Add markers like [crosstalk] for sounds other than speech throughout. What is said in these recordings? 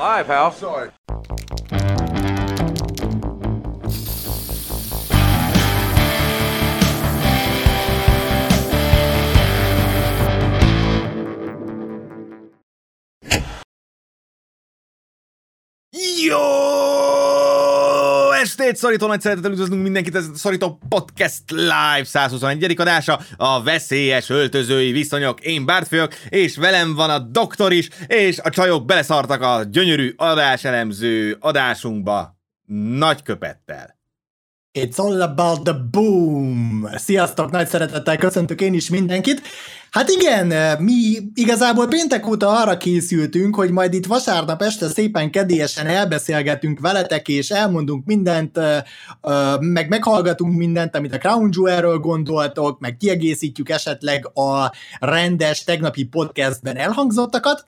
Live, pal. Sorry. Estét, szorító nagy szeretettel üdvözlünk mindenkit, ez a Szorító Podcast Live 121. adása, a veszélyes öltözői viszonyok. Én Bárt és velem van a doktor is, és a csajok beleszartak a gyönyörű adáselemző adásunkba nagy köpettel. It's all about the boom! Sziasztok, nagy szeretettel köszöntök én is mindenkit. Hát igen, mi igazából péntek óta arra készültünk, hogy majd itt vasárnap este szépen kedélyesen elbeszélgetünk veletek, és elmondunk mindent, meg meghallgatunk mindent, amit a Crown Jewelről gondoltok, meg kiegészítjük esetleg a rendes tegnapi podcastben elhangzottakat.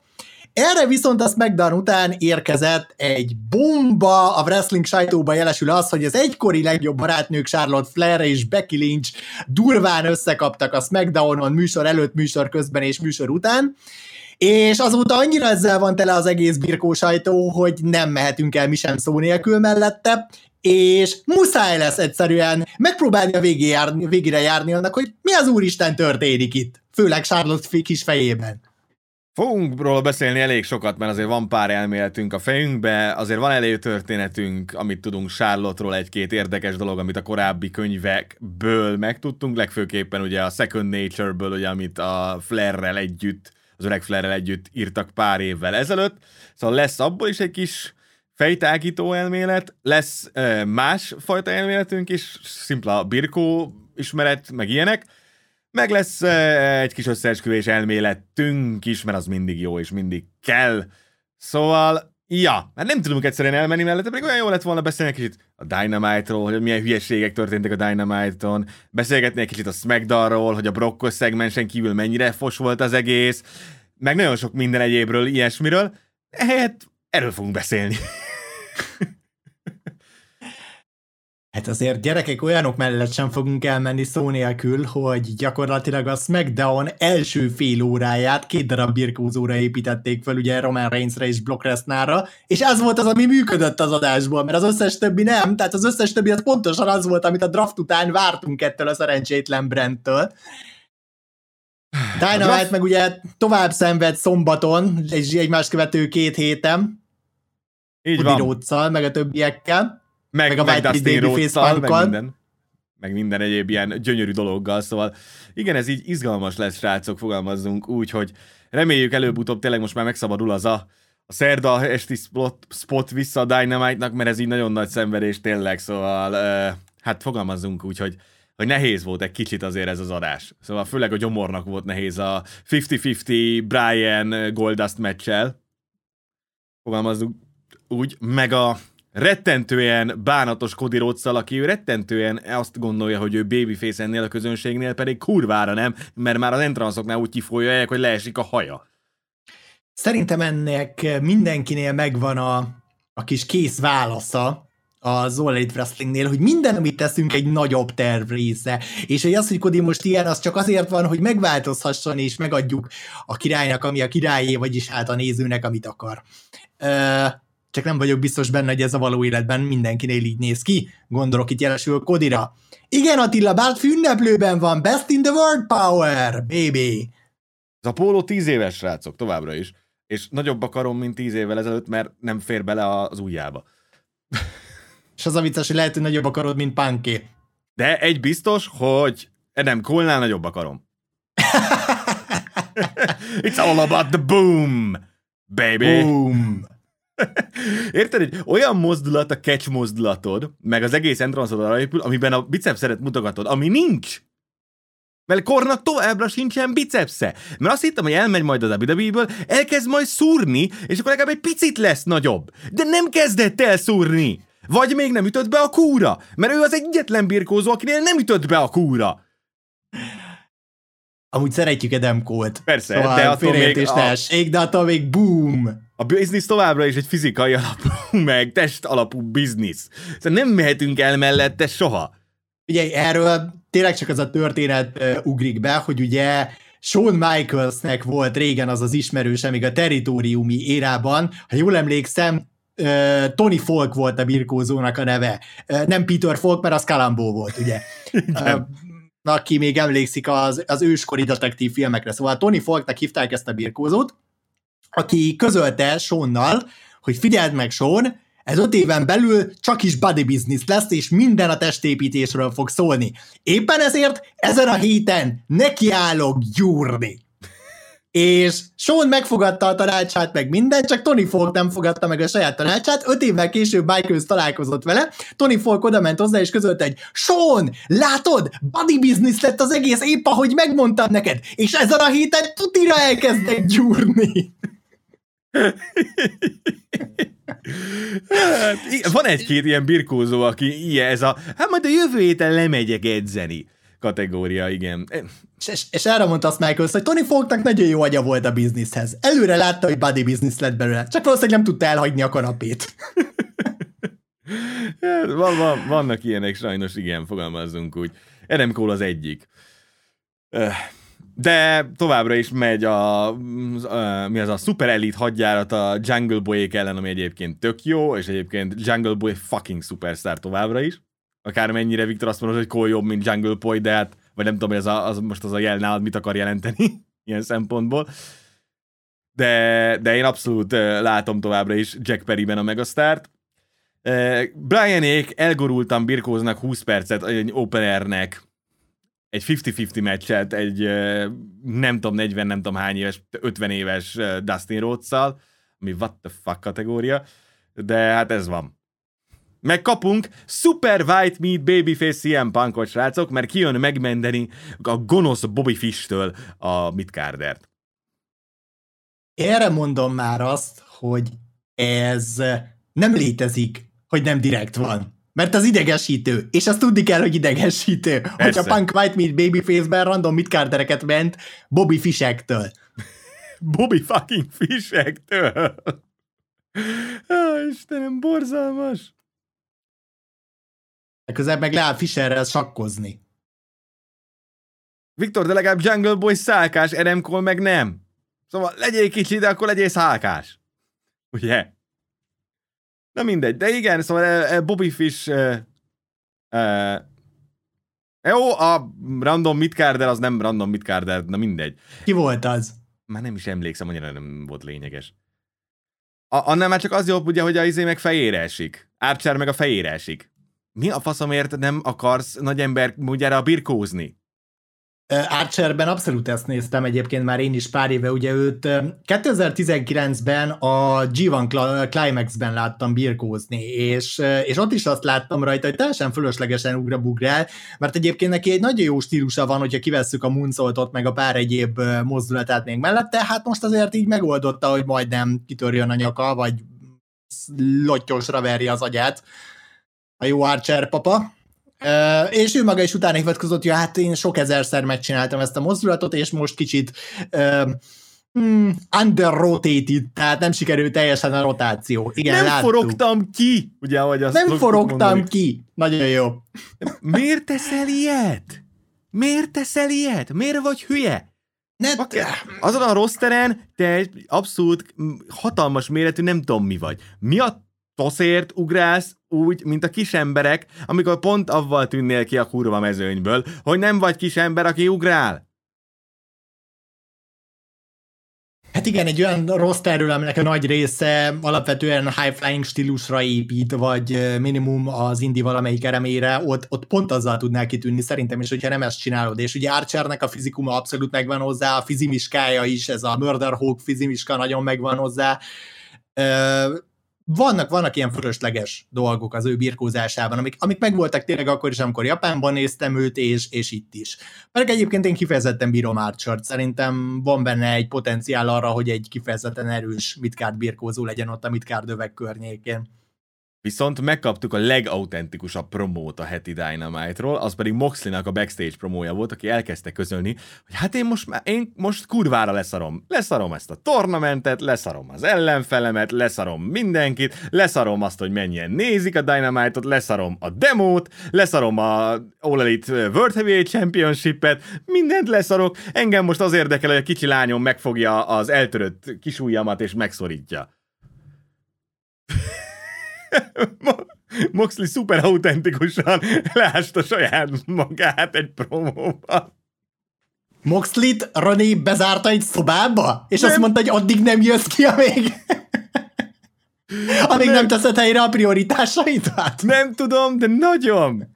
Erre viszont a SmackDown után érkezett egy bomba, a wrestling sajtóba jelesül az, hogy az egykori legjobb barátnők Charlotte Flair és Becky Lynch durván összekaptak a SmackDownon műsor előtt, műsor közben és műsor után, és azóta annyira ezzel van tele az egész birkó sajtó, hogy nem mehetünk el mi sem szó nélkül mellette, és muszáj lesz egyszerűen megpróbálni a végére járni annak, hogy mi az úristen történik itt, főleg Charlotte kis fejében. Fogunk róla beszélni elég sokat, mert azért van pár elméletünk a fejünkbe, azért van elég történetünk, amit tudunk Charlotte-ról, egy-két érdekes dolog, amit a korábbi könyvekből megtudtunk, legfőképpen ugye a Second Nature-ből, ugye, amit a Flair-rel együtt, az öreg Flair-rel együtt írtak pár évvel ezelőtt, szóval lesz abból is egy kis fejtágító elmélet, lesz más fajta elméletünk is, szimpla birkó ismeret, meg ilyenek, meg lesz egy kis összeesküvés elméletünk is, mert az mindig jó, és mindig kell. Szóval, ja, hát nem tudunk egyszerűen elmenni mellette, pedig olyan jó lett volna beszélni egy kicsit a Dynamite-ról, hogy milyen hülyeségek történtek a Dynamite-on, beszélgetni egy kicsit a Smackdown-ról, hogy a Brockos szegmensen kívül mennyire fos volt az egész, meg nagyon sok minden egyébről, ilyesmiről. Ehelyett erről fogunk beszélni. Hát azért gyerekek olyanok mellett sem fogunk elmenni szó nélkül, hogy gyakorlatilag a SmackDown első fél óráját két darab birkózóra építették fel, ugye Roman Reignsre és Brock Lesnarra, és ez volt az, ami működött az adásból, mert az összes többi nem, tehát az összes többi az pontosan az volt, amit a draft után vártunk ettől a szerencsétlen Brenttől. Dynamite meg ugye tovább szenved szombaton, és egymást követő két héten. Így van. meg a többiekkel meg, meg a meg Dustin rhodes meg minden, meg minden egyéb ilyen gyönyörű dologgal, szóval igen, ez így izgalmas lesz, srácok, fogalmazzunk úgy, hogy reméljük előbb-utóbb tényleg most már megszabadul az a, a szerda esti spot, spot vissza a Dynamite-nak, mert ez így nagyon nagy szenvedés tényleg, szóval uh, hát fogalmazzunk úgy, hogy hogy nehéz volt egy kicsit azért ez az adás. Szóval főleg a gyomornak volt nehéz a 50-50 Brian Goldust meccsel. Fogalmazzunk úgy, meg a rettentően bánatos Cody rhodes aki ő rettentően azt gondolja, hogy ő babyface ennél a közönségnél, pedig kurvára nem, mert már az entranszoknál úgy kifolyolják, hogy leesik a haja. Szerintem ennek mindenkinél megvan a, a kis kész válasza, a All Elite Wrestlingnél, hogy minden, amit teszünk, egy nagyobb terv része. És hogy az, hogy Cody most ilyen, az csak azért van, hogy megváltozhasson, és megadjuk a királynak, ami a királyé, vagyis hát a nézőnek, amit akar. Csak nem vagyok biztos benne, hogy ez a való életben mindenkinél így néz ki. Gondolok itt jelesül Kodira. Igen, Attila, bár ünneplőben van, best in the world power, baby. Ez a póló tíz éves, srácok, továbbra is. És nagyobb a karom, mint tíz évvel ezelőtt, mert nem fér bele az ujjába. [laughs] És az a vicces, hogy lehet, hogy nagyobb a karod, mint Punky. De egy biztos, hogy nem Cole-nál nagyobb a karom. [laughs] It's all about the boom, baby. Boom. [laughs] Érted, hogy olyan mozdulat a catch mozdulatod, meg az egész entrance arra épül, amiben a bicepszeret mutogatod, ami nincs. Mert Kornak továbbra sincsen bicepsze. Mert azt hittem, hogy elmegy majd az WWE-ből, elkezd majd szúrni, és akkor legalább egy picit lesz nagyobb. De nem kezdett el szúrni. Vagy még nem ütött be a kúra, mert ő az egyetlen birkózó, akinél nem ütött be a kúra. Amúgy szeretjük Adam Cole-t. Persze, szóval de attól még... A... de attól még boom! A biznisz továbbra is egy fizikai [laughs] alapú, meg test alapú biznisz. Szóval nem mehetünk el mellette soha. Ugye erről tényleg csak az a történet uh, ugrik be, hogy ugye Shawn Michaelsnek volt régen az az ismerőse, még a territóriumi érában, ha jól emlékszem, Tony Falk volt a birkózónak a neve. Nem Peter Falk, mert az Kalambó volt, ugye? Igen. Aki még emlékszik az, az őskori detektív filmekre. Szóval Tony Falknak hívták ezt a birkózót, aki közölte Seannal, hogy figyeld meg Sean, ez öt éven belül csak is body business lesz, és minden a testépítésről fog szólni. Éppen ezért ezen a héten nekiállok gyúrni. És Sean megfogadta a tanácsát, meg minden, csak Tony Falk nem fogadta meg a saját tanácsát. Öt évvel később Michaels találkozott vele, Tony Falk oda ment hozzá, és közölte egy Sean, látod, body business lett az egész, épp ahogy megmondtam neked, és ezen a héten tutira elkezdek gyúrni. Hát, van egy-két ilyen birkózó, aki ilyen ez a, hát majd a jövő héten lemegyek edzeni kategória, igen. És, és, és erre mondta azt Michaels, hogy Tony Falknak nagyon jó agya volt a bizniszhez. Előre látta, hogy body business lett belőle, csak valószínűleg nem tudta elhagyni a kanapét. [laughs] Hát, van, van, vannak ilyenek, sajnos igen, fogalmazzunk úgy. Adam Cole az egyik. De továbbra is megy a, mi az a Super Elite hadjárat a Jungle boy ellen, ami egyébként tök jó, és egyébként Jungle Boy fucking superstar továbbra is. Akármennyire Viktor azt mondod, hogy Cole jobb, mint Jungle Boy, de hát, vagy nem tudom, hogy az, a, az most az a jel nálad mit akar jelenteni [laughs] ilyen szempontból. De, de én abszolút látom továbbra is Jack Perryben a megasztárt. Brianék elgorultan birkóznak 20 percet egy openernek egy 50-50 meccset egy nem tudom, 40, nem tudom hány éves, 50 éves Dustin rhodes ami what the fuck kategória, de hát ez van. Megkapunk Super White Meat Babyface CM Punkot, srácok, mert kijön megmenteni a gonosz Bobby Fish-től a Midcardert. Erre mondom már azt, hogy ez nem létezik, hogy nem direkt van. Mert az idegesítő, és azt tudni kell, hogy idegesítő. Persze. Hogyha Punk White Meat Babyface-ben random midcardereket ment Bobby Fishektől. [laughs] Bobby fucking Fishektől. Ah, Istenem, borzalmas. Közben meg leáll Fisherrel sakkozni. Viktor, de legalább Jungle Boy szálkás, Cole meg nem. Szóval legyél kicsi, de akkor legyél szálkás. Ugye? Na mindegy, de igen, szóval uh, Bobby Fish uh, uh, jó, a random midcarder az nem random midcarder, na mindegy. Ki volt az? Már nem is emlékszem, annyira nem volt lényeges. A, annál már csak az jobb, ugye, hogy a izé meg fejére esik. Archer meg a fejére esik. Mi a faszomért nem akarsz nagy ember ugye a birkózni? Archerben abszolút ezt néztem egyébként már én is pár éve, ugye őt 2019-ben a G1 Climax-ben láttam birkózni, és, és ott is azt láttam rajta, hogy teljesen fölöslegesen ugrabugrál, mert egyébként neki egy nagyon jó stílusa van, hogyha kivesszük a moonsaultot, meg a pár egyéb mozdulatát még mellette, hát most azért így megoldotta, hogy majdnem kitörjön a nyaka, vagy lottyosra verje az agyát a jó Archer papa. Uh, és ő maga is utána hivatkozott, hogy hát én sok ezerszer megcsináltam ezt a mozdulatot, és most kicsit uh, hmm, under-rotated, tehát nem sikerült teljesen a rotáció. Igen, nem láttuk. forogtam ki, ugye, ahogy azt Nem forogtam mondani. ki. Nagyon jó. Miért teszel ilyet? Miért teszel ilyet? Miért vagy hülye? Ne, azon a rossz teren te egy abszolút hatalmas méretű nem tudom mi vagy. Mi a toszért ugrálsz úgy, mint a kis emberek, amikor pont avval tűnnél ki a kurva mezőnyből, hogy nem vagy kis ember, aki ugrál. Hát igen, egy olyan rossz terül, aminek a nagy része alapvetően high-flying stílusra épít, vagy minimum az indi valamelyik eremére, ott, ott pont azzal tudnál kitűnni szerintem is, hogyha nem ezt csinálod. És ugye Archernek a fizikuma abszolút megvan hozzá, a fizimiskája is, ez a Murder Hawk fizimiska nagyon megvan hozzá vannak, vannak ilyen fölösleges dolgok az ő birkózásában, amik, amik megvoltak tényleg akkor is, amikor Japánban néztem őt, és, és itt is. Mert egyébként én kifejezetten bírom Archer-t, szerintem van benne egy potenciál arra, hogy egy kifejezetten erős midcard birkózó legyen ott a midcard övek környékén. Viszont megkaptuk a legautentikusabb promót a heti Dynamite-ról, az pedig Moxley-nak a backstage promója volt, aki elkezdte közölni, hogy hát én most, én most kurvára leszarom. Leszarom ezt a tornamentet, leszarom az ellenfelemet, leszarom mindenkit, leszarom azt, hogy mennyien nézik a Dynamite-ot, leszarom a demót, leszarom a All Elite World Heavyweight Championship-et, mindent leszarok. Engem most az érdekel, hogy a kicsi lányom megfogja az eltörött kisujjamat és megszorítja. [laughs] Moxley szuper autentikusan leásta saját magát egy promóban. Moxlit René bezárta egy szobába, és nem. azt mondta, hogy addig nem jössz ki, amíg... amíg nem. nem teszed helyre a prioritásaidat. Nem tudom, de nagyon.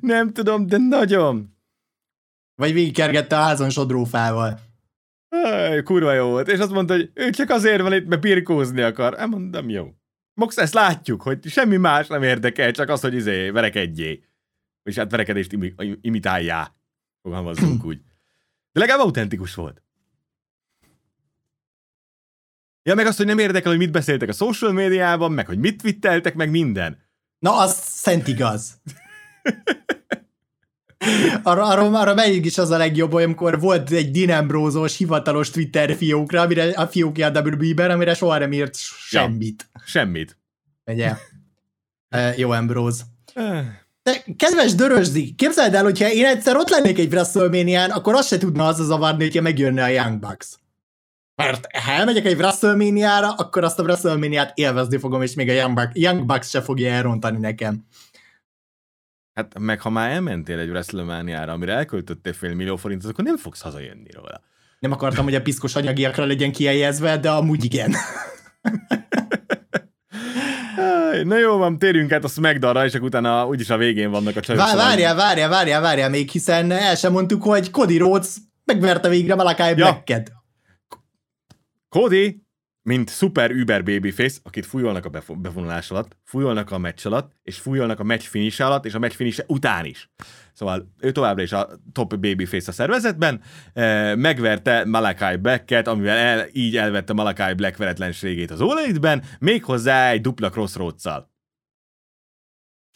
Nem tudom, de nagyon. Vagy végigkergette a házon sodrófával. Aj, kurva jó volt. És azt mondta, hogy ő csak azért van itt, mert birkózni akar. Hát mondom, jó. Mox, ezt látjuk, hogy semmi más nem érdekel, csak az, hogy izé, verekedjé. És hát verekedést imi- imitáljá. Fogalmazzunk [clears throat] úgy. De legalább autentikus volt. Ja, meg azt, hogy nem érdekel, hogy mit beszéltek a social médiában, meg hogy mit twitteltek, meg minden. Na, az szent igaz. [laughs] arra, arra, arra melyik is az a legjobb, amikor volt egy Dinambrózós hivatalos Twitter fiókra, amire a fiókja a WB-ben, amire soha nem írt semmit. Ja, semmit. Ugye? [laughs] e, jó Ambrose. De kedves Dörösdi, képzeld el, hogyha én egyszer ott lennék egy wrestlemania akkor azt se tudna az zavarni, hogyha megjönne a Young Bucks. Mert ha elmegyek egy wrestlemania akkor azt a wrestlemania élvezni fogom, és még a Young Bucks, Young Bucks se fogja elrontani nekem. Hát meg ha már elmentél egy WrestleMania-ra, amire elköltöttél fél millió forintot, akkor nem fogsz hazajönni róla. Nem akartam, hogy a piszkos anyagiakra legyen kiejezve, de amúgy igen. Na jó van, térjünk át a smackdown és akkor utána úgyis a végén vannak a csajok. Vár, várjál, várjál, várjál, várjál még, hiszen el sem mondtuk, hogy Cody Rhodes megverte végre Malakai ja. Black-et. Cody mint szuper Uber babyface, akit fújolnak a bevonulás alatt, fújolnak a meccs alatt, és fújolnak a meccs finish alatt, és a meccs finish után is. Szóval ő továbbra is a top babyface a szervezetben, eh, megverte Malakai Black-et, amivel el, így elvette Malakai Black veretlenségét az All méghozzá egy dupla crossroads-szal.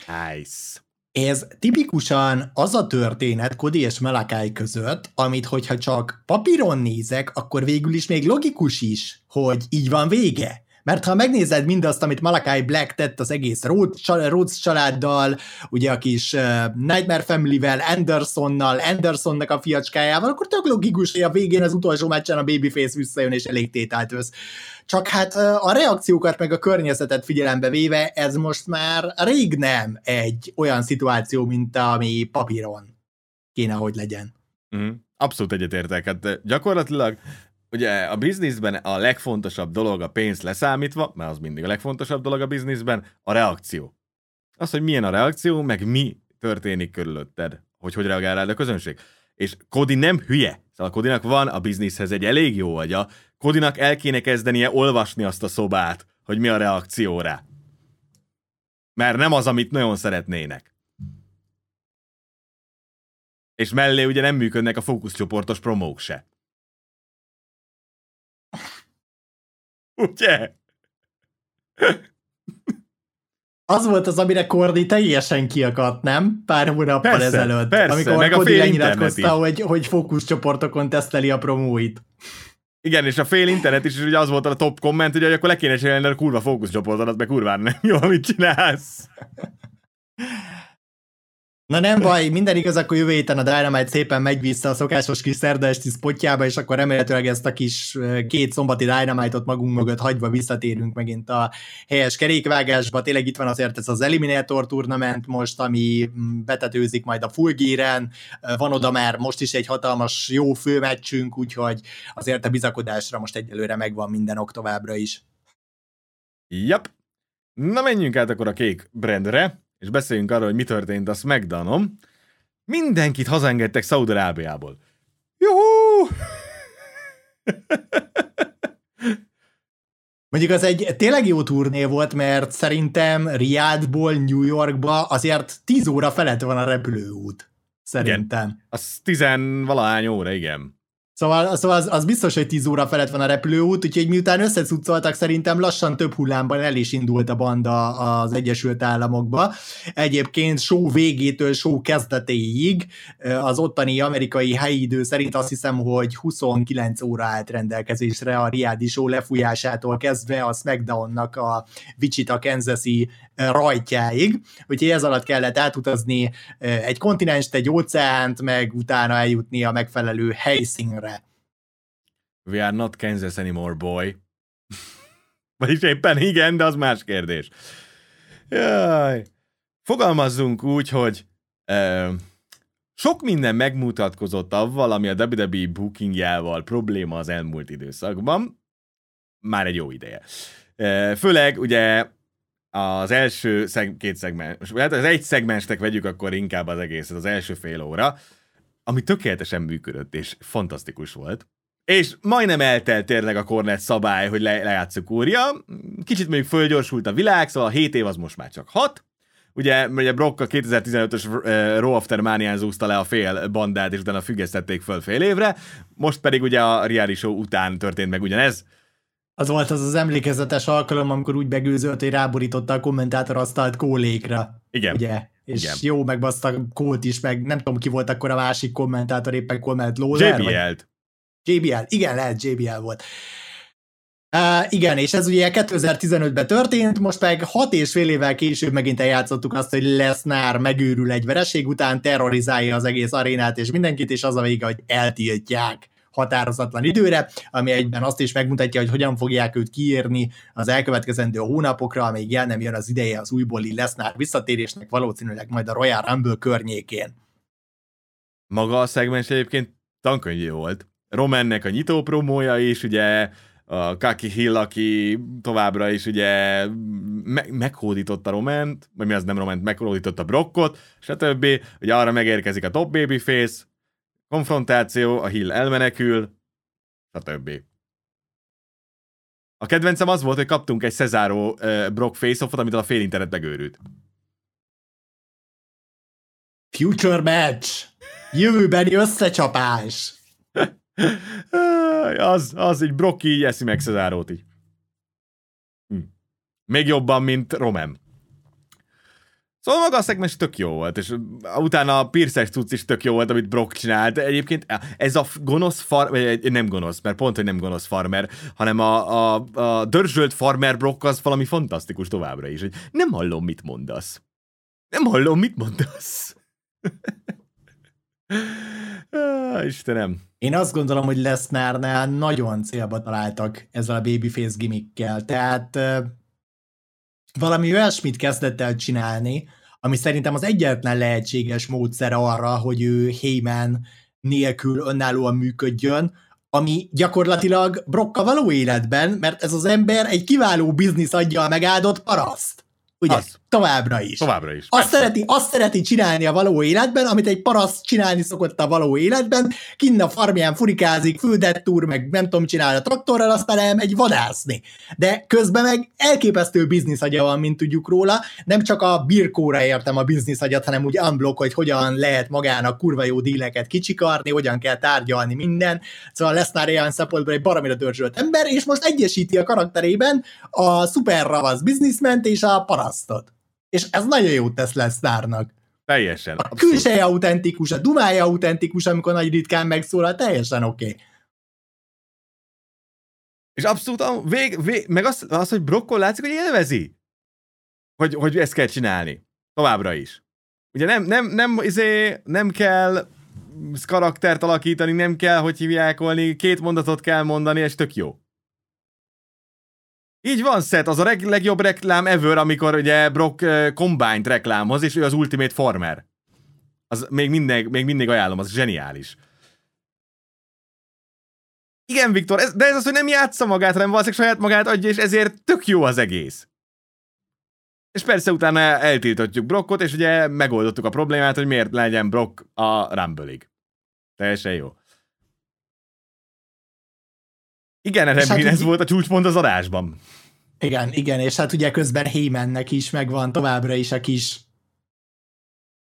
Nice. Ez tipikusan az a történet Kodi és Melakai között, amit hogyha csak papíron nézek, akkor végül is még logikus is, hogy így van vége. Mert ha megnézed mindazt, amit Malakai Black tett az egész Rhodes családdal, ugye a kis Nightmare Family-vel, Andersonnal, Andersonnak a fiacskájával, akkor tök logikus, hogy a végén az utolsó meccsen a Babyface visszajön és elég tételt vesz. Csak hát a reakciókat meg a környezetet figyelembe véve ez most már rég nem egy olyan szituáció, mint ami papíron kéne, hogy legyen. Mm, abszolút egyetértek. Hát gyakorlatilag ugye a bizniszben a legfontosabb dolog a pénz leszámítva, mert az mindig a legfontosabb dolog a bizniszben, a reakció. Az, hogy milyen a reakció, meg mi történik körülötted, hogy hogy reagál rád a közönség. És Kodi nem hülye. Szóval Kodinak van a bizniszhez egy elég jó agya. Kodinak el kéne kezdenie olvasni azt a szobát, hogy mi a reakció rá. Mert nem az, amit nagyon szeretnének. És mellé ugye nem működnek a fókuszcsoportos promók se. Ugye? Az volt az, amire Kordi teljesen kiakadt, nem? Pár hónappal persze, ezelőtt. Persze, amikor meg Kordi lenyilatkozta, hogy, hogy fókuszcsoportokon teszteli a promóit. Igen, és a fél internet is, hogy az volt a top komment, hogy akkor le kéne csinálni a kurva fókuszcsoportodat, meg kurvára nem jó, amit csinálsz. Na nem baj, minden igaz, akkor jövő héten a Dynamite szépen megy vissza a szokásos kis szerda esti spotjába, és akkor remélhetőleg ezt a kis két szombati Dynamite-ot magunk mögött hagyva visszatérünk megint a helyes kerékvágásba. Tényleg itt van azért ez az Eliminator Tournament most, ami mm, betetőzik majd a gear Van oda már most is egy hatalmas jó főmeccsünk, úgyhogy azért a bizakodásra most egyelőre megvan minden ok továbbra is. Yep. Na menjünk át akkor a kék brandre és beszéljünk arról, hogy mi történt a SmackDown-on, mindenkit hazengedtek Szaudarábiából. Juhú! [laughs] Mondjuk az egy tényleg jó turné volt, mert szerintem Riadból New Yorkba azért 10 óra felett van a repülőút. Szerintem. Igen. Az tizenvalahány óra, igen. Szóval, szóval az, az biztos, hogy 10 óra felett van a repülőút, úgyhogy miután összecucoltak, szerintem lassan több hullámban el is indult a banda az Egyesült Államokba. Egyébként show végétől show kezdetéig az ottani amerikai helyi idő szerint azt hiszem, hogy 29 óra állt rendelkezésre a Riadi show lefújásától kezdve a SmackDownnak a Wichita, Kansas-i rajtjáig, úgyhogy ez alatt kellett átutazni egy kontinenst, egy óceánt, meg utána eljutni a megfelelő helyszínre. We are not Kansas anymore, boy. Vagyis éppen igen, de az más kérdés. Jaj. Fogalmazzunk úgy, hogy uh, sok minden megmutatkozott avval, ami a WWE bookingjával probléma az elmúlt időszakban. Már egy jó ideje. Uh, főleg ugye az első szeg, két szegmens, hát az egy szegmenstek vegyük akkor inkább az egészet, az első fél óra, ami tökéletesen működött, és fantasztikus volt. És majdnem eltelt tényleg a kornet szabály, hogy le, lejátszuk úrja. Kicsit még fölgyorsult a világ, szóval a 7 év az most már csak 6. Ugye, ugye Brock a 2015-ös uh, Raw After Manian zúzta le a fél bandát, és utána függesztették föl fél évre. Most pedig ugye a reality show után történt meg ugyanez az volt az az emlékezetes alkalom, amikor úgy begőzölt, hogy ráborította a kommentátor asztalt kólékra. Igen. Ugye? És Igen. jó megbaszta kólt is, meg nem tudom ki volt akkor a másik kommentátor, éppen kól mellett Lawler. JBL-t. JBL, igen, lehet JBL volt. Uh, igen, és ez ugye 2015-ben történt, most meg hat és fél évvel később megint eljátszottuk azt, hogy Lesnar megőrül egy vereség után, terrorizálja az egész arénát és mindenkit, és az a vége, hogy eltiltják határozatlan időre, ami egyben azt is megmutatja, hogy hogyan fogják őt kiírni az elkövetkezendő hónapokra, amíg el nem jön az ideje az újbóli Lesnar visszatérésnek, valószínűleg majd a Royal Rumble környékén. Maga a szegmens egyébként tankönyvé volt. Romannek a nyitó promója is, ugye a Kaki Hill, aki továbbra is ugye me- meghódította Roment, vagy mi az nem Roment, meghódította Brockot, stb. Ugye arra megérkezik a top babyface, konfrontáció, a Hill elmenekül, stb. A kedvencem az volt, hogy kaptunk egy Cesaro uh, Brock face amit a fél internet megőrült. Future match! Jövőbeni összecsapás! [laughs] az, az így Brock így eszi meg Cezárót így. Hm. Még jobban, mint Roman. Szóval maga a szegmens tök jó volt, és utána a Pierce cucc is tök jó volt, amit Brock csinált, egyébként ez a gonosz farmer, nem gonosz, mert pont, hogy nem gonosz farmer, hanem a, a, a dörzsölt farmer Brock az valami fantasztikus továbbra is, hogy nem hallom, mit mondasz. Nem hallom, mit mondasz. [laughs] Istenem. Én azt gondolom, hogy Lesnárnál nagyon célba találtak ezzel a babyface gimmickkel, tehát valami olyasmit kezdett el csinálni, ami szerintem az egyetlen lehetséges módszer arra, hogy ő Heyman nélkül önállóan működjön, ami gyakorlatilag Brokka való életben, mert ez az ember egy kiváló biznisz adja megáldott paraszt. Ugye? Az. Továbbra is. Továbbra is. Azt szereti, azt szereti csinálni a való életben, amit egy paraszt csinálni szokott a való életben, kinn a farmján furikázik, földet túr, meg nem tudom csinálni a traktorral, aztán elmegy vadászni. De közben meg elképesztő agya van, mint tudjuk róla, nem csak a birkóra értem a agyat, hanem úgy unblock, hogy hogyan lehet magának kurva jó díleket kicsikarni, hogyan kell tárgyalni minden. Szóval lesz már olyan szempontból egy baromira dörzsölt ember, és most egyesíti a karakterében a szuper ravasz bizniszment és a parasztot és ez nagyon jót tesz Lesnárnak. Teljesen. A külseje autentikus, a dumája autentikus, amikor nagy ritkán megszólal, teljesen oké. Okay. És abszolút a vég, vég, meg az, az, hogy Brokkol látszik, hogy élvezi, hogy, hogy ezt kell csinálni. Továbbra is. Ugye nem, nem, nem, izé, nem kell karaktert alakítani, nem kell, hogy hívják volni, két mondatot kell mondani, és tök jó. Így van, Seth, az a reg- legjobb reklám ever, amikor ugye Brock uh, Combined reklámhoz, és ő az Ultimate Farmer. Az még mindig, még mindig ajánlom, az zseniális. Igen, Viktor, ez, de ez az, hogy nem játsza magát, hanem valószínűleg saját magát adja, és ezért tök jó az egész. És persze utána eltiltotjuk Brockot, és ugye megoldottuk a problémát, hogy miért legyen Brock a Rumble-ig. Teljesen jó. Igen, hát ez volt a csúcspont az adásban. Igen, igen, és hát ugye közben Heymannek is megvan továbbra is a kis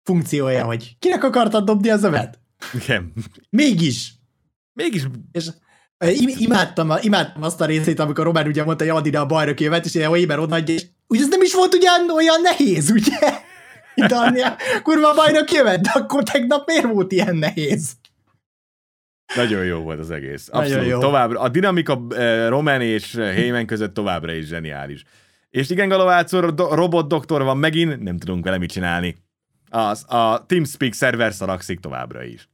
funkciója, hogy kinek akartad dobni az övet? Igen. Mégis. Mégis... És imádtam, imádtam azt a részét, amikor Román ugye mondta, hogy add ide a bajnoki jövet, és ilyen Weber odaadja, és ugye ez nem is volt ugyan olyan nehéz, ugye? Itt kurva bajnok jövet, de akkor tegnap miért volt ilyen nehéz? Nagyon jó volt az egész. Abszolút. jó. Továbbra, a dinamika uh, Roman és Heyman között továbbra is zseniális. És igen, Galovácor do- robot doktor van megint, nem tudunk vele mit csinálni. Az, a TeamSpeak szerver szarakszik továbbra is.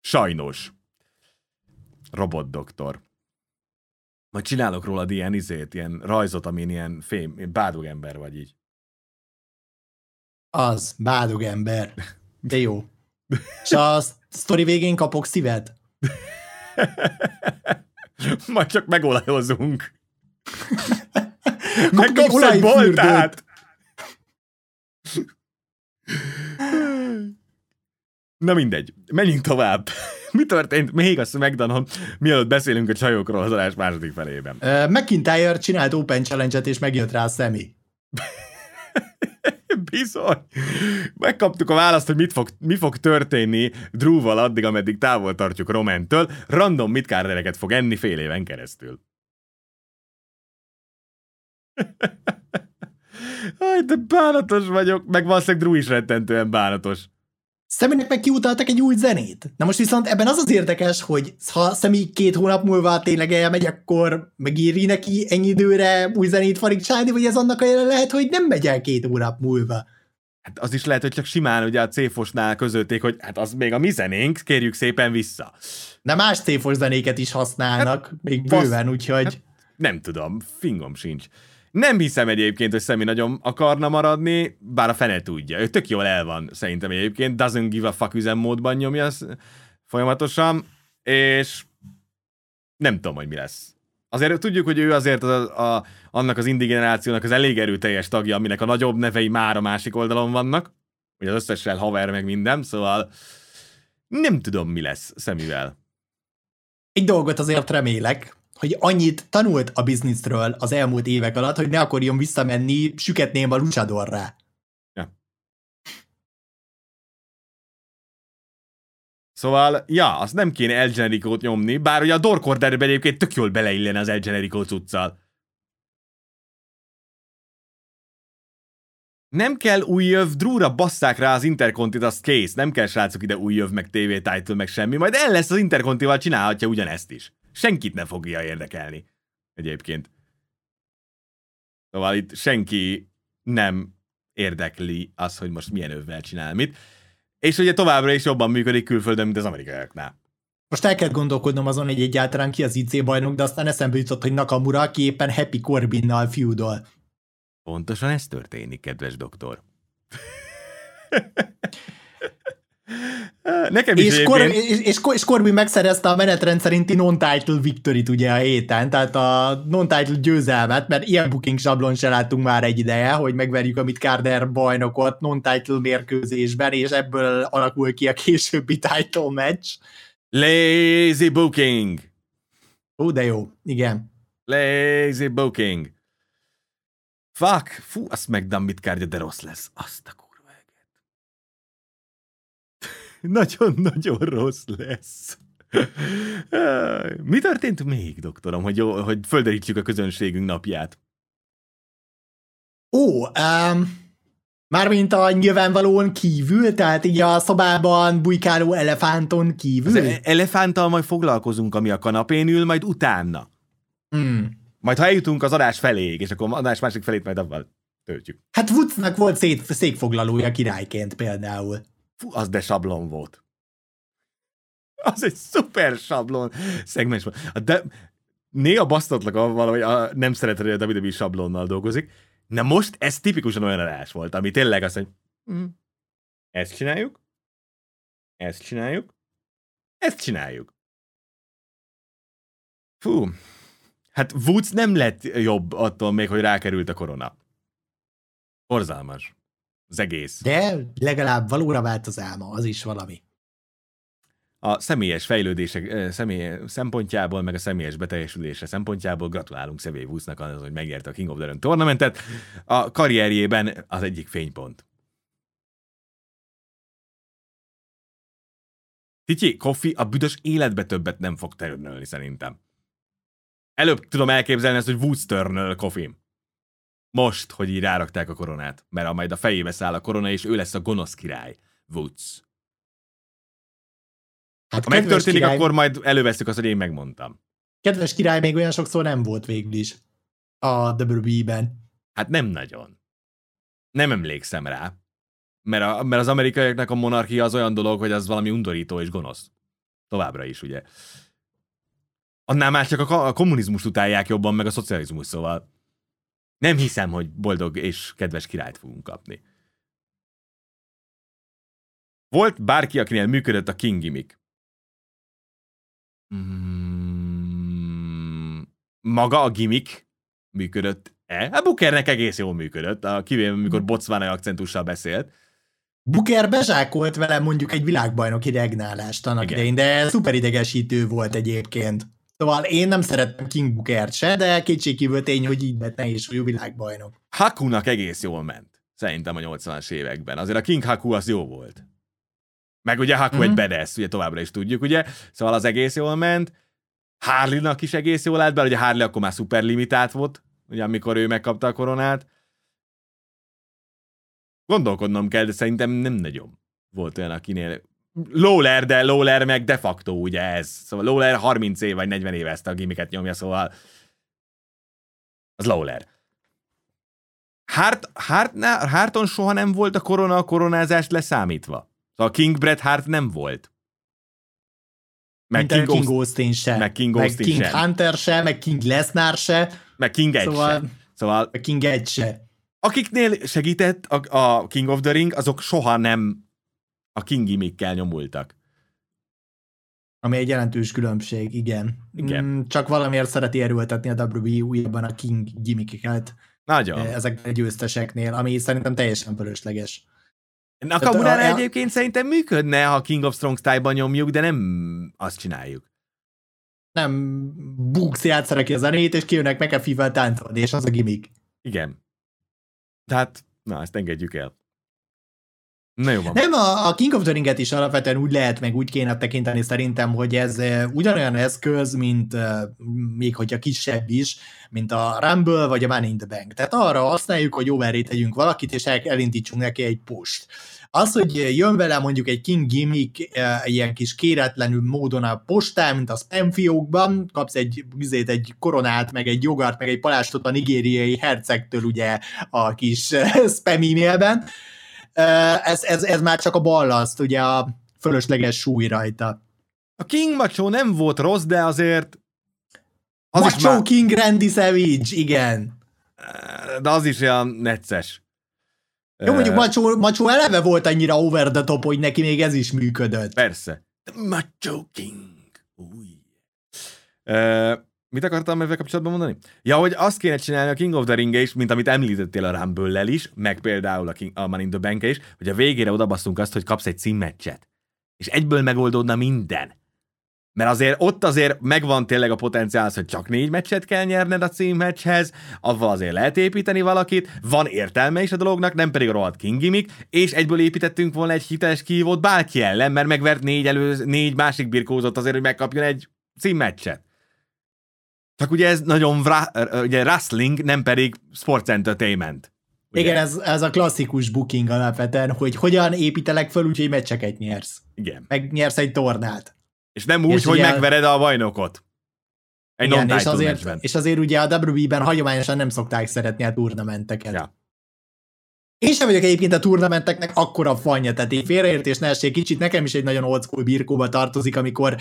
Sajnos. Robot doktor. Majd csinálok róla ilyen izét, ilyen rajzot, amin ilyen fém, ilyen bádog ember vagy így. Az, bádog ember. De jó. És a sztori végén kapok szíved? [laughs] Majd csak megolajozunk. [laughs] Megkapsz egy boltát! [laughs] Na mindegy, menjünk tovább. Mi történt még a smackdown mielőtt beszélünk a csajokról az adás második felében? Uh, McIntyre csinált Open Challenge-et, és megjött rá a szemi. Bizony. Megkaptuk a választ, hogy mit fog, mi fog történni Drewval addig, ameddig távol tartjuk Romentől. Random mitkárdereket fog enni fél éven keresztül. [laughs] Aj, de bánatos vagyok, meg valószínűleg Drew is rettentően bánatos. Személynek meg kiutaltak egy új zenét. Na most viszont ebben az az érdekes, hogy ha Személy két hónap múlva tényleg elmegy, akkor megíri neki ennyi időre új zenét farigcsálni, vagy ez annak a jelen lehet, hogy nem megy el két hónap múlva. Hát az is lehet, hogy csak simán ugye a céfosnál közölték, hogy hát az még a mi zenénk, kérjük szépen vissza. De más céfos zenéket is használnak, hát, még bőven, úgyhogy... Hát, nem tudom, fingom sincs. Nem hiszem egyébként, hogy Szemi nagyon akarna maradni, bár a fene tudja. Ő tök jól el van szerintem egyébként, doesn't give a fuck üzemmódban nyomja folyamatosan, és nem tudom, hogy mi lesz. Azért tudjuk, hogy ő azért a, a, annak az indi generációnak az elég erőteljes tagja, aminek a nagyobb nevei már a másik oldalon vannak, hogy az összessel haver meg minden, szóval nem tudom, mi lesz Szemivel. Egy dolgot azért remélek, hogy annyit tanult a bizniszről az elmúlt évek alatt, hogy ne akarjon visszamenni süketném a luchadorra. Ja. Szóval, ja, azt nem kéne El Generico-t nyomni, bár ugye a Dorkorderben egyébként tök jól beleillene az El Generico cuccal. Nem kell új jöv, Drúra basszák rá az Intercontit, az kész. Nem kell srácok ide új jöv, meg TV title, meg semmi. Majd el lesz az Intercontival, csinálhatja ugyanezt is senkit ne fogja érdekelni egyébként. Szóval itt senki nem érdekli az, hogy most milyen övvel csinál mit. És ugye továbbra is jobban működik külföldön, mint az amerikaiaknál. Most el kell gondolkodnom azon, hogy egyáltalán ki az IC bajnok, de aztán eszembe jutott, hogy Nakamura, aki éppen Happy Corbinnal feudol. Pontosan ez történik, kedves doktor. [laughs] Nekem is és, Kor, és, és, és Corbin megszerezte a menetrend szerinti non-title victory ugye a héten, tehát a non-title győzelmet, mert ilyen booking sablon se láttunk már egy ideje, hogy megverjük a Carter bajnokot non-title mérkőzésben, és ebből alakul ki a későbbi title match. Lazy booking! Ó, de jó, igen. Lazy booking. Fuck, fú, azt megdám mit kárgya, de rossz lesz. Azt a [laughs] nagyon-nagyon rossz lesz. Mi történt még, doktorom, hogy, hogy földerítsük a közönségünk napját? Ó, um, mármint a nyilvánvalóan kívül, tehát így a szobában bujkáló elefánton kívül. Az elefánttal majd foglalkozunk, ami a kanapén ül, majd utána. Mm. Majd ha eljutunk az adás felé, és akkor adás másik felét majd avval töltjük. Hát Woodsnak volt szét, székfoglalója királyként például. Fú, az de sablon volt. Az egy szuper sablon szegmens volt. De néha basztatlak avval, hogy a, nem szereted, hogy a WWE sablonnal dolgozik. Na most ez tipikusan olyan adás volt, ami tényleg azt, hogy mm, ezt csináljuk, ezt csináljuk, ezt csináljuk. Fú, hát Woods nem lett jobb attól még, hogy rákerült a korona. Borzalmas az egész. De legalább valóra vált az álma, az is valami. A személyes fejlődések személy szempontjából, meg a személyes beteljesülése szempontjából gratulálunk Szevét Vusznak az, hogy megérte a King of the Run tournamentet. A karrierjében az egyik fénypont. Tityi, Kofi a büdös életbe többet nem fog törnölni szerintem. Előbb tudom elképzelni ezt, hogy Woods törnöl Kofi. Most, hogy így rárakták a koronát, mert a majd a fejébe száll a korona, és ő lesz a gonosz király. Woods. Hát Ha megtörténik, király, akkor majd előveszük azt, hogy én megmondtam. kedves király még olyan sokszor nem volt végül is a WWE-ben. Hát nem nagyon. Nem emlékszem rá. Mert, a, mert az amerikaiaknak a monarchia az olyan dolog, hogy az valami undorító és gonosz. Továbbra is, ugye. Annál már csak a, a kommunizmust utálják jobban, meg a szocializmus, szóval nem hiszem, hogy boldog és kedves királyt fogunk kapni. Volt bárki, akinél működött a King gimmick? Mm, maga a gimmick működött-e? A Bookernek egész jól működött, a kivéve, amikor bocvánai akcentussal beszélt. Booker bezsákolt vele mondjuk egy világbajnoki regnálást annak Igen. idején, de szuper idegesítő volt egyébként. Szóval én nem szerettem King Bookert se, de kétségkívül tény, hogy így lett nehéz súlyú világbajnok. Hakunak egész jól ment. Szerintem a 80-as években. Azért a King Haku az jó volt. Meg ugye Haku Mhm. egy bedesz, ugye továbbra is tudjuk, ugye? Szóval az egész jól ment. Harley-nak is egész jól állt be, ugye Harley akkor már szuper limitált volt, ugye amikor ő megkapta a koronát. Gondolkodnom kell, de szerintem nem nagyon volt olyan, akinél Lawler, de Lawler meg de facto ugye ez. Szóval Lawler 30 év vagy 40 éve ezt a gimmicket nyomja, szóval az Lawler. Hart, Hart, Harton soha nem volt a korona a koronázást leszámítva. Szóval King Bret Hart nem volt. Meg King, King, Austin se, meg King meg Austin King sem. Hunter se, meg King Lesnar se, meg King Edge szóval, szóval... szóval meg King Edge se. akiknél segített a, a King of the Ring, azok soha nem a King gimmickkel nyomultak. Ami egy jelentős különbség, igen. Igen. Mm, csak valamiért szereti erőltetni a WWE újabban a King gimmickeket Nagyon. eh, ezeknél a győzteseknél, ami szerintem teljesen fölösleges. Nakamurára a- a- egyébként szerintem működne, ha King of Strong Style-ban nyomjuk, de nem azt csináljuk. Nem Books játszanak ki a zenét, és kijönnek McAfee-vel táncolni, és az a gimmick. Igen. Tehát, na, ezt engedjük el. Na jó. Nem, a, King of the Ringet is alapvetően úgy lehet, meg úgy kéne tekinteni szerintem, hogy ez eh, ugyanolyan eszköz, mint eh, még hogyha kisebb is, mint a Rumble vagy a Money in the Bank. Tehát arra használjuk, hogy overré tegyünk valakit, és el- elindítsunk neki egy pusht. Az, hogy jön vele mondjuk egy King gimmick eh, ilyen kis kéretlenül módon a postán, mint a spam fiókban, kapsz egy, vizét, egy koronát, meg egy jogart, meg egy palástot a nigériai hercegtől ugye a kis spam e-mailben, ez, ez, ez már csak a ballaszt, ugye a fölösleges súly rajta. A King Macho nem volt rossz, de azért az Macho már, King Randy Savage, igen. de az is olyan necces. Jó, mondjuk Macho, Macho eleve volt annyira over the top, hogy neki még ez is működött. Persze. The Macho King. Új. Uh, mit akartam ezzel kapcsolatban mondani? Ja, hogy azt kéne csinálni a King of the ring is, mint amit említettél a rumble is, meg például a, King, a Money in the bank is, hogy a végére odabasszunk azt, hogy kapsz egy címmeccset. És egyből megoldódna minden. Mert azért ott azért megvan tényleg a potenciál, hogy csak négy meccset kell nyerned a címmeccshez, avval azért lehet építeni valakit, van értelme is a dolognak, nem pedig a rohadt King gimmick, és egyből építettünk volna egy hiteles kihívót bárki ellen, mert megvert négy, elő, négy másik birkózott azért, hogy megkapjon egy címmeccset. Csak ugye ez nagyon vra, ugye wrestling, nem pedig sports entertainment. Ugye? Igen, ez, ez a klasszikus booking alapvetően, hogy hogyan építelek föl, úgyhogy meccseket nyersz. Igen. Meg nyersz egy tornát. És nem úgy, És hogy ugye- megvered a bajnokot. Egy Igen, és azért, matchben. és azért ugye a WWE-ben hagyományosan nem szokták szeretni a turnamenteket. Ja. Én sem vagyok egyébként a turnamenteknek akkora fanja, tehát én félreértés ne essék kicsit, nekem is egy nagyon old school birkóba tartozik, amikor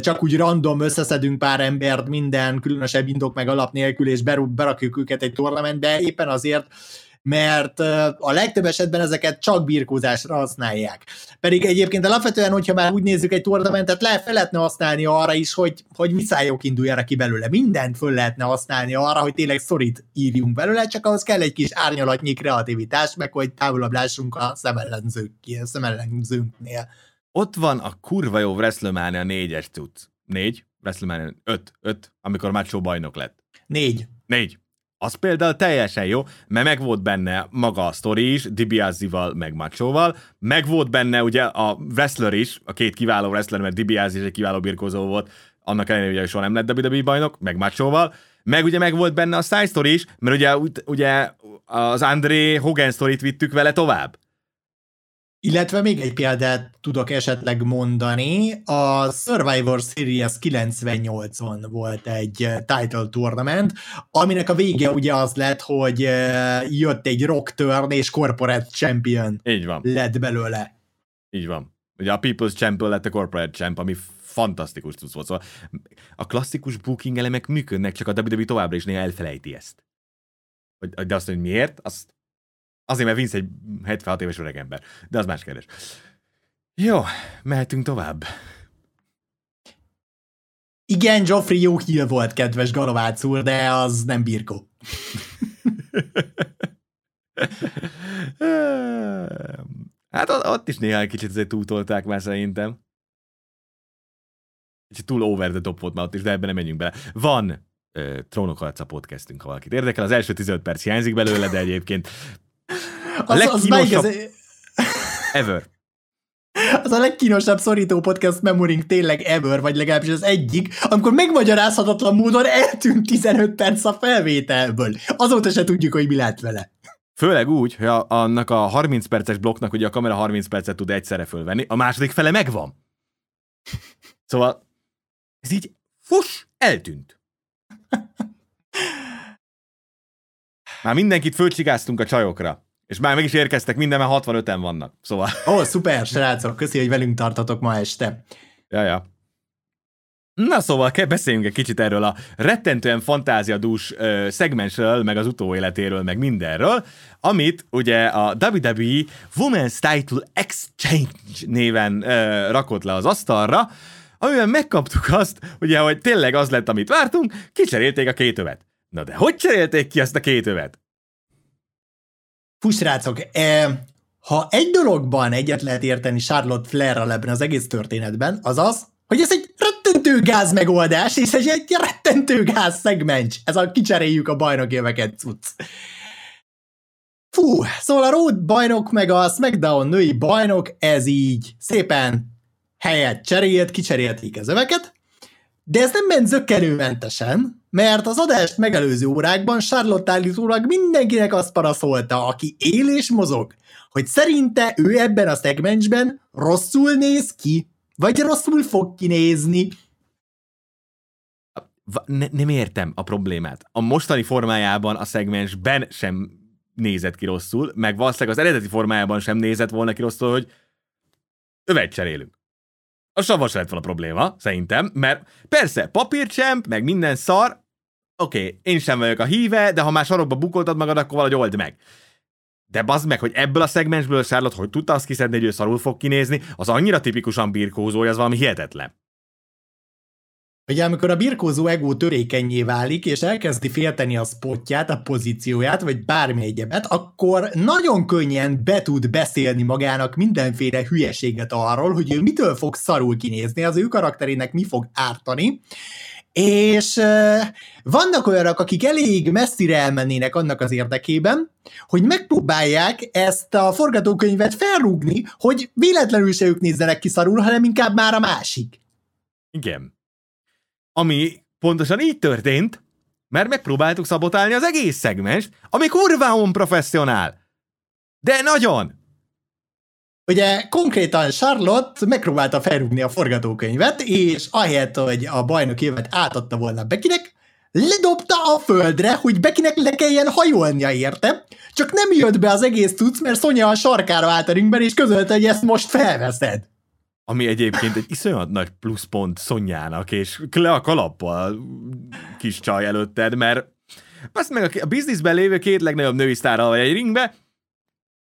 csak úgy random összeszedünk pár embert minden különösebb indok meg alap nélkül, és berakjuk őket egy tornamentbe, éppen azért, mert a legtöbb esetben ezeket csak birkózásra használják. Pedig egyébként alapvetően, hogyha már úgy nézzük egy tornamentet, le, fel lehetne használni arra is, hogy, hogy viszályok induljanak ki belőle. Mindent föl lehetne használni arra, hogy tényleg szorít írjunk belőle, csak ahhoz kell egy kis árnyalatnyi kreativitás, meg hogy távolabb lássunk a szemellenzők, szemellenzőnknél. Ott van a kurva jó WrestleMania 4-es cucc. Négy? WrestleMania 5, 5, amikor Macho bajnok lett. Négy. Négy. Az például teljesen jó, mert meg volt benne maga a sztori is, DiBiase-val, meg Machóval, meg volt benne ugye a wrestler is, a két kiváló wrestler, mert DiBiase is egy kiváló birkózó volt, annak ellenére, hogy soha nem lett WWE bajnok, meg Machóval, meg ugye meg volt benne a side story is, mert ugye, ugye az André Hogan sztorit vittük vele tovább. Illetve még egy példát tudok esetleg mondani, a Survivor Series 98-on volt egy eh, title tournament, aminek a vége ugye az lett, hogy eh, jött egy rock turn és corporate champion Így van. lett belőle. Így van. Ugye a People's Champion lett a Corporate Champ, ami fantasztikus tudsz volt. Szóval a klasszikus booking elemek működnek, csak a WWE továbbra is néha elfelejti ezt. De azt, hogy miért, azt Azért, mert Vince egy 76 éves ember. De az más kérdés. Jó, mehetünk tovább. Igen, Joffrey jó hír volt, kedves Galovác úr, de az nem birkó. hát ott is néha egy kicsit azért túltolták már szerintem. Kicsit túl over the top volt már ott is, de ebben nem menjünk bele. Van Trónok Harca podcastünk, ha valakit érdekel. Az első 15 perc hiányzik belőle, de egyébként a az, legkínosabb... Az ever. Az a legkínosabb szorító podcast memorink tényleg ever, vagy legalábbis az egyik, amikor megmagyarázhatatlan módon eltűnt 15 perc a felvételből. Azóta se tudjuk, hogy mi lett vele. Főleg úgy, hogy a, annak a 30 perces blokknak ugye a kamera 30 percet tud egyszerre fölvenni, a második fele megvan. Szóval ez így fus, eltűnt. Már mindenkit fölcsigáztunk a csajokra. És már meg is érkeztek, minden, mert 65-en vannak. Szóval. Ó, oh, szuper, srácok, köszi, hogy velünk tartatok ma este. Ja, ja. Na szóval beszéljünk egy kicsit erről a rettentően fantáziadús ö, szegmensről, meg az utóéletéről, meg mindenről, amit ugye a WWE Women's Title Exchange néven ö, rakott le az asztalra, amiben megkaptuk azt, ugye, hogy tényleg az lett, amit vártunk, kicserélték a két övet. Na de hogy cserélték ki azt a két övet? Fusrácok, e, ha egy dologban egyet lehet érteni Charlotte Flair-ral ebben az egész történetben, az az, hogy ez egy rettentő gáz megoldás, és ez egy rettentő gáz szegmens. Ez a kicseréljük a bajnok éveket cucc. Fú, szóval a Road bajnok meg a SmackDown női bajnok, ez így szépen helyet cserélt, kicserélték az öveket, de ez nem ment zöggenőmentesen, mert az adást megelőző órákban Charlotte állítólag mindenkinek azt paraszolta, aki él és mozog, hogy szerinte ő ebben a szegmensben rosszul néz ki, vagy rosszul fog kinézni. Ne, nem értem a problémát. A mostani formájában a szegmensben sem nézett ki rosszul, meg valószínűleg az eredeti formájában sem nézett volna ki rosszul, hogy övet cserélünk. A savas lett volna probléma, szerintem, mert persze, papírcsemp, meg minden szar, oké, okay, én sem vagyok a híve, de ha már sarokba bukoltad magad, akkor valahogy old meg. De bazd meg, hogy ebből a szegmensből Charlotte, hogy tudta azt kiszedni, hogy ő szarul fog kinézni, az annyira tipikusan birkózó, hogy az valami hihetetlen. Ugye amikor a birkózó ego törékenyé válik, és elkezdi félteni a spotját, a pozícióját, vagy bármi egyebet, akkor nagyon könnyen be tud beszélni magának mindenféle hülyeséget arról, hogy ő mitől fog szarul kinézni, az ő karakterének mi fog ártani, és vannak olyanok, akik elég messzire elmennének annak az érdekében, hogy megpróbálják ezt a forgatókönyvet felrúgni, hogy véletlenül se ők nézzenek ki szarul, hanem inkább már a másik. Igen. Ami pontosan így történt, mert megpróbáltuk szabotálni az egész szegmens, ami kurváon professzionál. De nagyon! Ugye konkrétan Charlotte megpróbálta felrúgni a forgatókönyvet, és ahelyett, hogy a bajnok évet átadta volna Bekinek, ledobta a földre, hogy Bekinek le kelljen hajolnia érte, csak nem jött be az egész tudsz, mert Szonya a sarkára állt a ringben, és közölte, hogy ezt most felveszed. Ami egyébként egy iszonyat nagy pluszpont Szonyának, és le a kalappal kis csaj előtted, mert azt meg a bizniszben lévő két legnagyobb női sztárral vagy egy ringbe,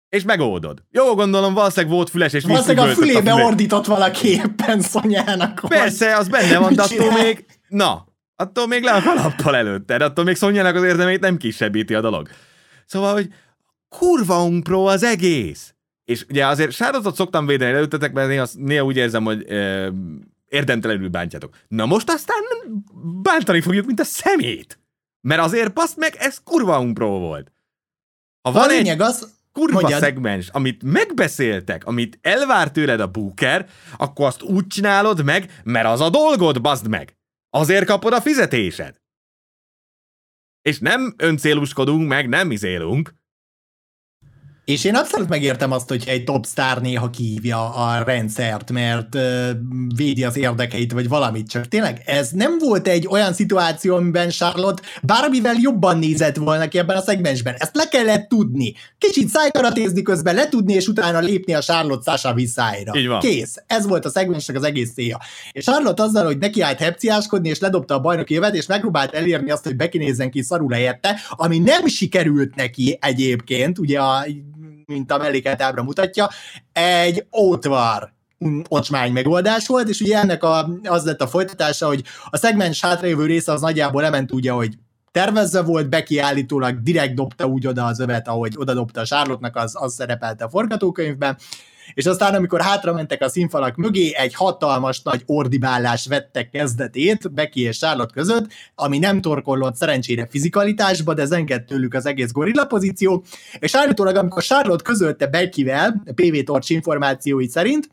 és megoldod. Jó, gondolom, valószínűleg volt füles, és Valószínűleg a fülébe a ordított valaki éppen Szonyának. Persze, az benne van, de attól még, na, attól még le a kalappal előtted, attól még Szonyának az érdemét nem kisebbíti a dolog. Szóval, hogy kurva pro az egész. És ugye azért sárotot szoktam védeni előttetek, mert néha, néha úgy érzem, hogy e, érdemtelenül bántjátok. Na most aztán bántani fogjuk, mint a szemét. Mert azért paszt meg, ez kurva unpró volt. Ha van a lényeg egy az, kurva mondjad. szegmens, amit megbeszéltek, amit elvár tőled a booker, akkor azt úgy csinálod meg, mert az a dolgod, bazd meg. Azért kapod a fizetésed. És nem öncéluskodunk, meg nem izélünk. És én abszolút megértem azt, hogy egy top star néha kívja a rendszert, mert uh, védi az érdekeit, vagy valamit, csak tényleg ez nem volt egy olyan szituáció, amiben Charlotte bármivel jobban nézett volna ki ebben a szegmensben. Ezt le kellett tudni. Kicsit szájkaratézni közben letudni, és utána lépni a Charlotte Sasha visszájra. Így van. Kész. Ez volt a szegmensnek az egész célja. És Charlotte azzal, hogy neki állt hepciáskodni, és ledobta a bajnoki jövet, és megpróbált elérni azt, hogy bekinézzen ki szarul helyette, ami nem sikerült neki egyébként, ugye a mint a mellékeltábra mutatja, egy ótvar ocsmány megoldás volt, és ugye ennek a, az lett a folytatása, hogy a szegmens hátralévő része az nagyjából lement úgy, hogy tervezve volt, Becky állítólag direkt dobta úgy oda az övet, ahogy oda dobta a Charlotte-nak, az, az szerepelt a forgatókönyvben, és aztán, amikor hátra mentek a színfalak mögé, egy hatalmas nagy ordibálás vette kezdetét Becky és Charlotte között, ami nem torkollott szerencsére fizikalitásba, de zengett tőlük az egész gorilla pozíció, és állítólag, amikor Charlotte közölte Beckyvel, PV Torch információi szerint,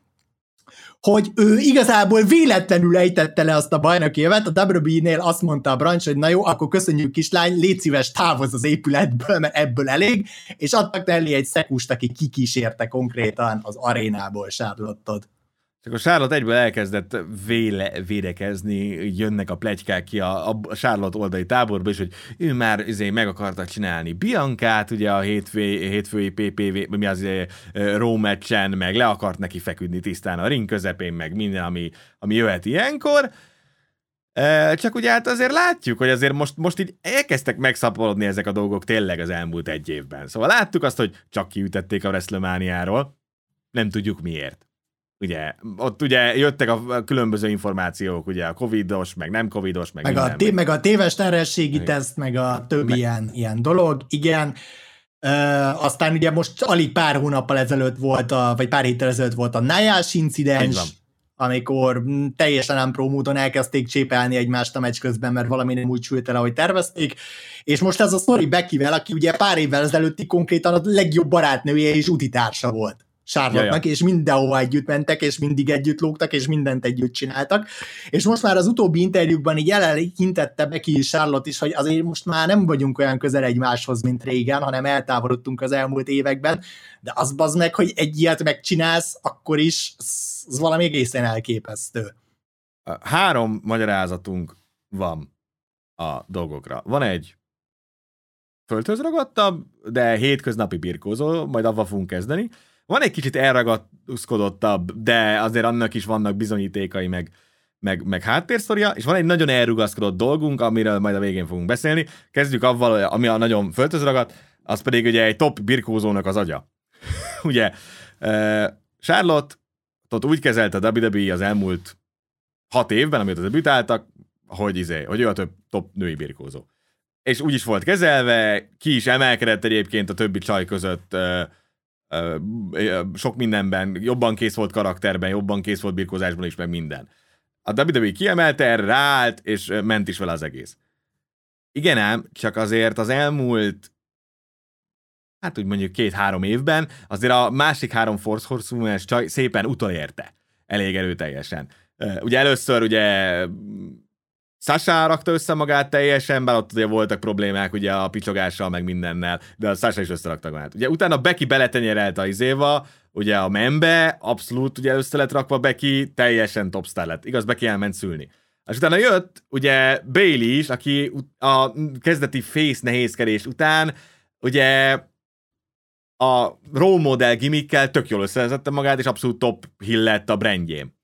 hogy ő igazából véletlenül ejtette le azt a bajnoki évet, a WB-nél azt mondta a branch, hogy na jó, akkor köszönjük kislány, légy szíves, távoz az épületből, mert ebből elég, és adtak neki egy szekust, aki kikísérte konkrétan az arénából Charlotte-ot. Csak a Charlotte egyből elkezdett véle, védekezni, jönnek a plegykák ki a, a Charlotte oldali táborba, és hogy ő már izé, meg akarta csinálni Biancát, ugye a hétfői, hétfői PPV, mi az izé, Raw matchen, meg le akart neki feküdni tisztán a ring közepén, meg minden, ami, ami jöhet ilyenkor. Csak ugye hát azért látjuk, hogy azért most, most így elkezdtek megszaporodni ezek a dolgok tényleg az elmúlt egy évben. Szóval láttuk azt, hogy csak kiütették a WrestleMania-ról, nem tudjuk miért ugye, ott ugye jöttek a különböző információk, ugye a covidos, meg nem covidos, meg, meg minden. A té- meg a téves terhességi teszt, meg a többi meg... ilyen, ilyen dolog, igen. Uh, aztán ugye most alig pár hónappal ezelőtt volt, a, vagy pár héttel ezelőtt volt a Nájás incidens, amikor teljesen nem módon elkezdték csépelni egymást a meccs közben, mert valami nem úgy sült el, ahogy tervezték, és most ez a sztori Beckyvel, aki ugye pár évvel ezelőtti konkrétan a legjobb barátnője és utitársa volt. Charlotte-nak, és mindenhova együtt mentek, és mindig együtt lógtak, és mindent együtt csináltak. És most már az utóbbi interjúkban így elhintette Becky és Charlotte is, hogy azért most már nem vagyunk olyan közel egymáshoz, mint régen, hanem eltávolodtunk az elmúlt években, de az bazd meg, hogy egy ilyet megcsinálsz, akkor is az valami egészen elképesztő. Három magyarázatunk van a dolgokra. Van egy földhöz ragadtabb, de hétköznapi birkózó, majd avval fogunk kezdeni. Van egy kicsit elragaszkodottabb, de azért annak is vannak bizonyítékai, meg, meg, meg háttérsztoria, és van egy nagyon elrugaszkodott dolgunk, amiről majd a végén fogunk beszélni. Kezdjük avval, ami a nagyon föltöz ragadt, az pedig ugye egy top birkózónak az agya. [laughs] ugye, Charlotte ott úgy kezelte a WWE az elmúlt hat évben, amit debütáltak, hogy, izé, hogy ő a több top női birkózó. És úgy is volt kezelve, ki is emelkedett egyébként a többi csaj között sok mindenben, jobban kész volt karakterben, jobban kész volt birkózásban is, meg minden. A WWE kiemelte, erre ráállt, és ment is vele az egész. Igen ám, csak azért az elmúlt hát úgy mondjuk két-három évben, azért a másik három Force Horsewoman csaj szépen utolérte. Elég erőteljesen. Ugye először ugye Sasha rakta össze magát teljesen, bár ott ugye voltak problémák ugye a picsogással, meg mindennel, de a Sasha is összerakta magát. Ugye utána Becky beletenyerelt a izéva, ugye a membe, abszolút ugye össze lett rakva Becky, teljesen topstar lett. Igaz, Becky elment szülni. És utána jött ugye Bailey is, aki a kezdeti face nehézkedés után ugye a role model gimmickkel tök jól összezette magát, és abszolút top hill lett a brandjén.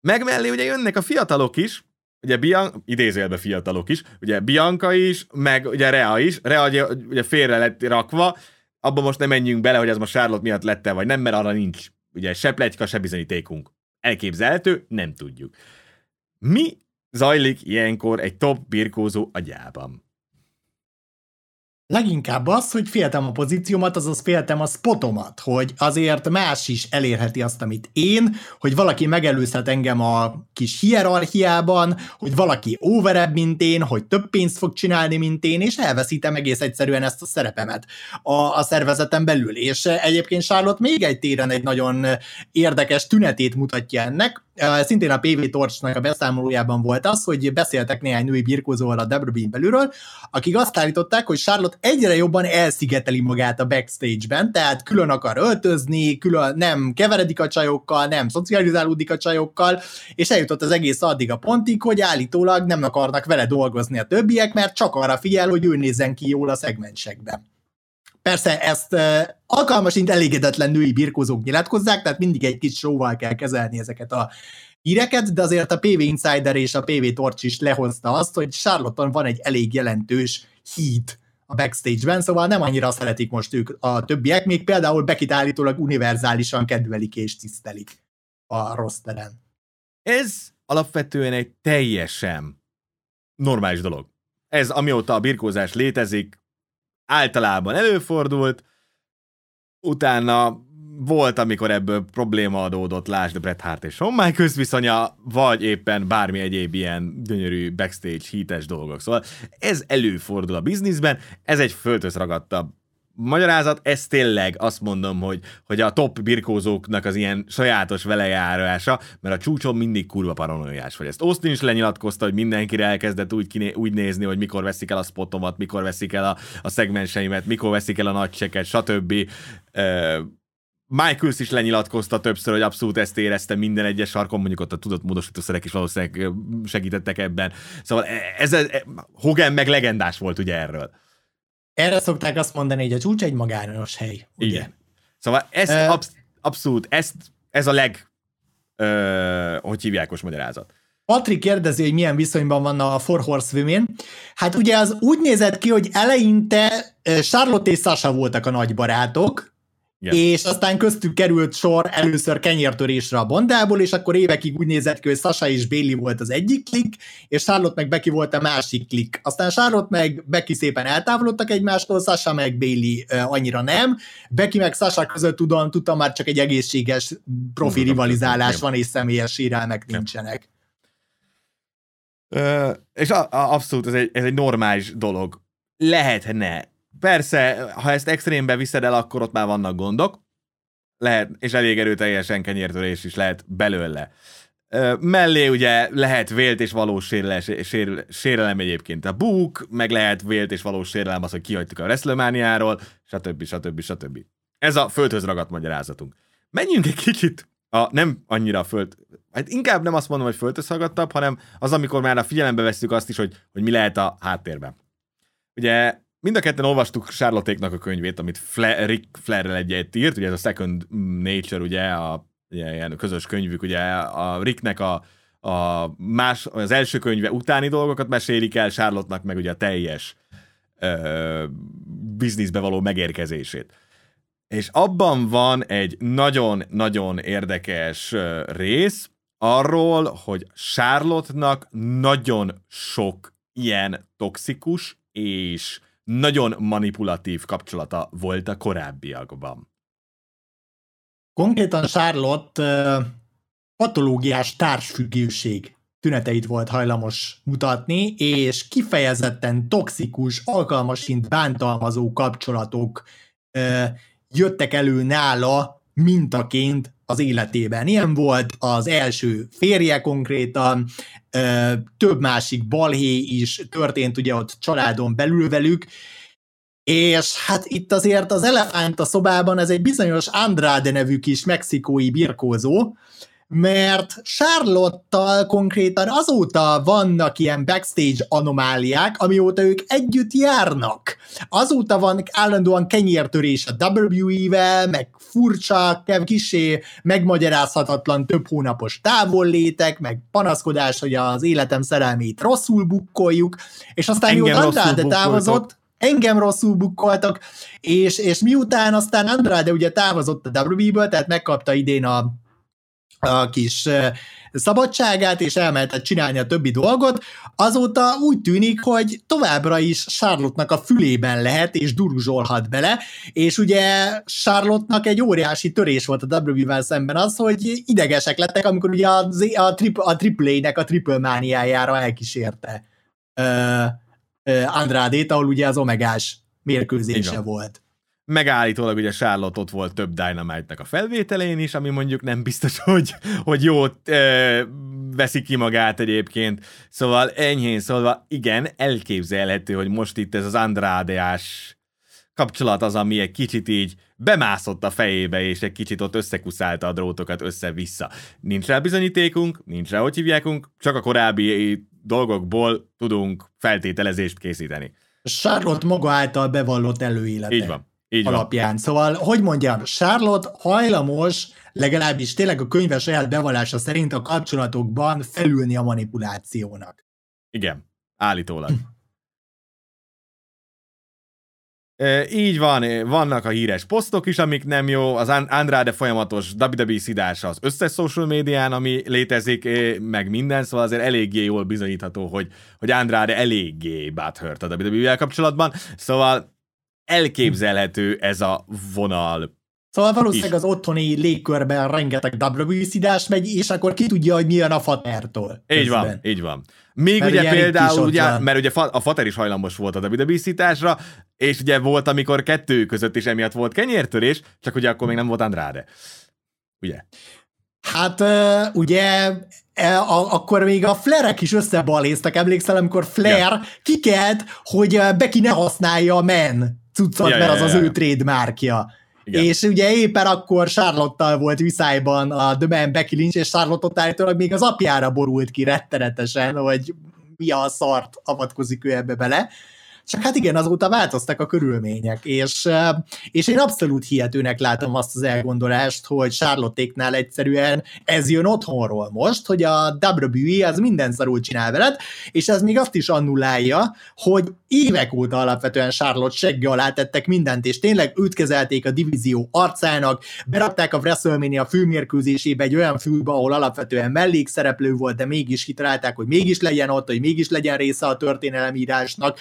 Meg mellé ugye jönnek a fiatalok is, ugye Bian, idézélbe fiatalok is, ugye Bianca is, meg ugye Rea is, Rea ugye, ugye félre lett rakva, abban most nem menjünk bele, hogy ez most Charlotte miatt lett vagy nem, mert arra nincs ugye se plegyka, se bizonyítékunk. Elképzelhető, nem tudjuk. Mi zajlik ilyenkor egy top birkózó agyában? Leginkább az, hogy féltem a pozíciómat, azaz féltem a spotomat, hogy azért más is elérheti azt, amit én, hogy valaki megelőzhet engem a kis hierarchiában, hogy valaki overebb, mint én, hogy több pénzt fog csinálni, mint én, és elveszítem egész egyszerűen ezt a szerepemet a, a szervezeten belül. És egyébként Charlotte még egy téren egy nagyon érdekes tünetét mutatja ennek, Szintén a PV Torchnak a beszámolójában volt az, hogy beszéltek néhány női birkózóval a WWE belülről, akik azt állították, hogy Charlotte egyre jobban elszigeteli magát a backstage-ben, tehát külön akar öltözni, külön nem keveredik a csajokkal, nem szocializálódik a csajokkal, és eljutott az egész addig a pontig, hogy állítólag nem akarnak vele dolgozni a többiek, mert csak arra figyel, hogy ő nézzen ki jól a szegmensekben. Persze ezt uh, alkalmasint elégedetlen női birkózók nyilatkozzák, tehát mindig egy kis showval kell kezelni ezeket a híreket, de azért a PV Insider és a PV Torch is lehozta azt, hogy Charlotte van egy elég jelentős híd a backstage-ben, szóval nem annyira szeretik most ők a többiek, még például Bekit állítólag univerzálisan kedvelik és tisztelik a rosteren. Ez alapvetően egy teljesen normális dolog. Ez amióta a birkózás létezik, általában előfordult, utána volt, amikor ebből probléma adódott, lásd Bret Hart és Shawn Michaels viszonya, vagy éppen bármi egyéb ilyen gyönyörű backstage hites dolgok. Szóval ez előfordul a bizniszben, ez egy ragadtabb magyarázat, ez tényleg azt mondom, hogy, hogy a top birkózóknak az ilyen sajátos velejárása, mert a csúcson mindig kurva paranoiás vagy. Ezt Austin is lenyilatkozta, hogy mindenkire elkezdett úgy, kiné, úgy nézni, hogy mikor veszik el a spotomat, mikor veszik el a, a szegmenseimet, mikor veszik el a nagy cseket, stb. Uh, Michaels is lenyilatkozta többször, hogy abszolút ezt érezte minden egyes sarkon, mondjuk ott a tudott módosítószerek is valószínűleg segítettek ebben. Szóval e, ez, ez Hogan meg legendás volt ugye erről. Erre szokták azt mondani, hogy a csúcs egy magányos hely. Ugye? Igen. Szóval ez uh, absz- abszolút, ezt, ez a leg, uh, hogy hívják magyarázat. Patrik kérdezi, hogy milyen viszonyban van a Four Horsewomen. Hát ugye az úgy nézett ki, hogy eleinte Charlotte és Sasha voltak a nagy barátok, Yeah. És aztán köztük került sor először kenyértörésre a bandából, és akkor évekig úgy nézett ki, hogy Sasha és Bailey volt az egyik klik, és Charlotte meg Becky volt a másik klik. Aztán Charlotte meg Becky szépen eltávolodtak egymástól, Sasha meg Bailey uh, annyira nem. Becky meg Sasha között tudom, tudtam már csak egy egészséges profi rivalizálás van, és személyes sérelmek nincsenek. Uh, és a, a, abszolút ez egy, ez egy normális dolog. Lehetne Persze, ha ezt extrémbe viszed el, akkor ott már vannak gondok, lehet, és elég erőteljesen kenyértörés is lehet belőle. mellé ugye lehet vélt és valós sérelem, sérelem egyébként a búk, meg lehet vélt és valós sérelem az, hogy kihagytuk a WrestleMania-ról, stb. stb. stb. Ez a földhöz ragadt magyarázatunk. Menjünk egy kicsit a nem annyira föld, hát inkább nem azt mondom, hogy földhöz ragadtabb, hanem az, amikor már a figyelembe veszük azt is, hogy, hogy mi lehet a háttérben. Ugye Mind a ketten olvastuk charlotte a könyvét, amit Fla- Rick Flair-rel egyet írt, ugye ez a Second Nature, ugye, a ugye, ilyen közös könyvük, ugye a Ricknek a, a más, az első könyve utáni dolgokat mesélik el, charlotte meg ugye a teljes ö, bizniszbe való megérkezését. És abban van egy nagyon-nagyon érdekes rész arról, hogy Charlotte-nak nagyon sok ilyen toxikus és nagyon manipulatív kapcsolata volt a korábbiakban. Konkrétan Charlotte patológiás társfüggőség tüneteit volt hajlamos mutatni, és kifejezetten toxikus, alkalmasint bántalmazó kapcsolatok jöttek elő nála mintaként az életében. Ilyen volt az első férje konkrétan, több másik balhé is történt ugye ott családon belül velük, és hát itt azért az elefánt a szobában, ez egy bizonyos Andrade nevű kis mexikói birkózó, mert Charlotte-tal konkrétan azóta vannak ilyen backstage anomáliák, amióta ők együtt járnak. Azóta van állandóan kenyértörés a WWE-vel, meg furcsa, kisé megmagyarázhatatlan több hónapos távollétek, meg panaszkodás, hogy az életem szerelmét rosszul bukkoljuk, és aztán Engem Andrade távozott, engem rosszul bukkoltak, és, és miután aztán Andrade ugye távozott a WWE-ből, tehát megkapta idén a a kis szabadságát, és elmehetett csinálni a többi dolgot, azóta úgy tűnik, hogy továbbra is Charlotte-nak a fülében lehet, és duruzsolhat bele, és ugye Charlotte-nak egy óriási törés volt a WWE-vel szemben az, hogy idegesek lettek, amikor ugye a, a, trip, a AAA-nek a triple mániájára elkísérte uh, uh, Andrade-t, ahol ugye az omegás mérkőzése volt megállítólag ugye Charlotte ott volt több Dynamite-nak a felvételén is, ami mondjuk nem biztos, [laughs] hogy, hogy jót e, veszi ki magát egyébként. Szóval enyhén szólva, igen, elképzelhető, hogy most itt ez az Andrádeás kapcsolat az, ami egy kicsit így bemászott a fejébe, és egy kicsit ott összekuszálta a drótokat össze-vissza. Nincs rá bizonyítékunk, nincs rá, hogy hívjákunk, csak a korábbi dolgokból tudunk feltételezést készíteni. Charlotte maga által bevallott előélete. Így van. Így alapján. Van. Szóval, hogy mondjam, Charlotte hajlamos, legalábbis tényleg a könyves saját bevallása szerint a kapcsolatokban felülni a manipulációnak. Igen, állítólag. [clears throat] E, így van, vannak a híres posztok is, amik nem jó, az Andrade folyamatos WWE szidása az összes social médián, ami létezik, meg minden, szóval azért eléggé jól bizonyítható, hogy, hogy Andrade eléggé báthört a WWE-vel kapcsolatban, szóval elképzelhető ez a vonal. Szóval valószínűleg is. az otthoni légkörben rengeteg WC-dás megy, és akkor ki tudja, hogy milyen a fatertól. Így van, így van. Még mert ugye például, ugye, mert ugye a fater is hajlamos volt a WWE és ugye volt, amikor kettő között is emiatt volt kenyértörés, csak ugye akkor még nem volt Andrade. Ugye? Hát ugye e, a, akkor még a flerek is összebaléztek, emlékszel, amikor Flair ja. kikelt, hogy Becky ne használja a men cuccot, ja, mert az ja, az ja. ő trademarkja. Igen. És ugye éppen akkor Charlotte volt viszályban a The Man Becky Lynch, és Charlotte ott állítólag még az apjára borult ki rettenetesen, hogy mi a szart avatkozik ő ebbe bele. Csak hát igen, azóta változtak a körülmények, és, és én abszolút hihetőnek látom azt az elgondolást, hogy Charlotte-éknál egyszerűen ez jön otthonról most, hogy a WWE az minden szarul csinál veled, és ez még azt is annulálja, hogy évek óta alapvetően Charlotte segge alá tettek mindent, és tényleg őt kezelték a divízió arcának, berakták a WrestleMania főmérkőzésébe egy olyan fülbe, ahol alapvetően mellékszereplő volt, de mégis kitalálták, hogy mégis legyen ott, hogy mégis legyen része a történelemírásnak,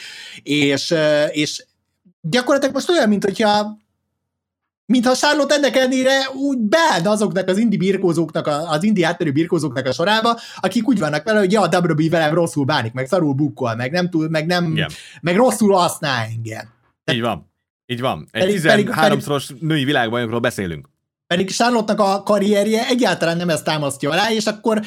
és, és gyakorlatilag most olyan, mint hogyha mintha Charlotte ennek ellenére úgy beállna azoknak az indi birkózóknak, az indi hátterű birkózóknak a sorába, akik úgy vannak vele, hogy ja, a WWE velem rosszul bánik, meg szarul bukkol, meg nem túl, meg nem, Igen. meg rosszul használ engem. Így van. Így van. Egy 13-szoros női világbajnokról beszélünk pedig charlotte a karrierje egyáltalán nem ezt támasztja alá, és akkor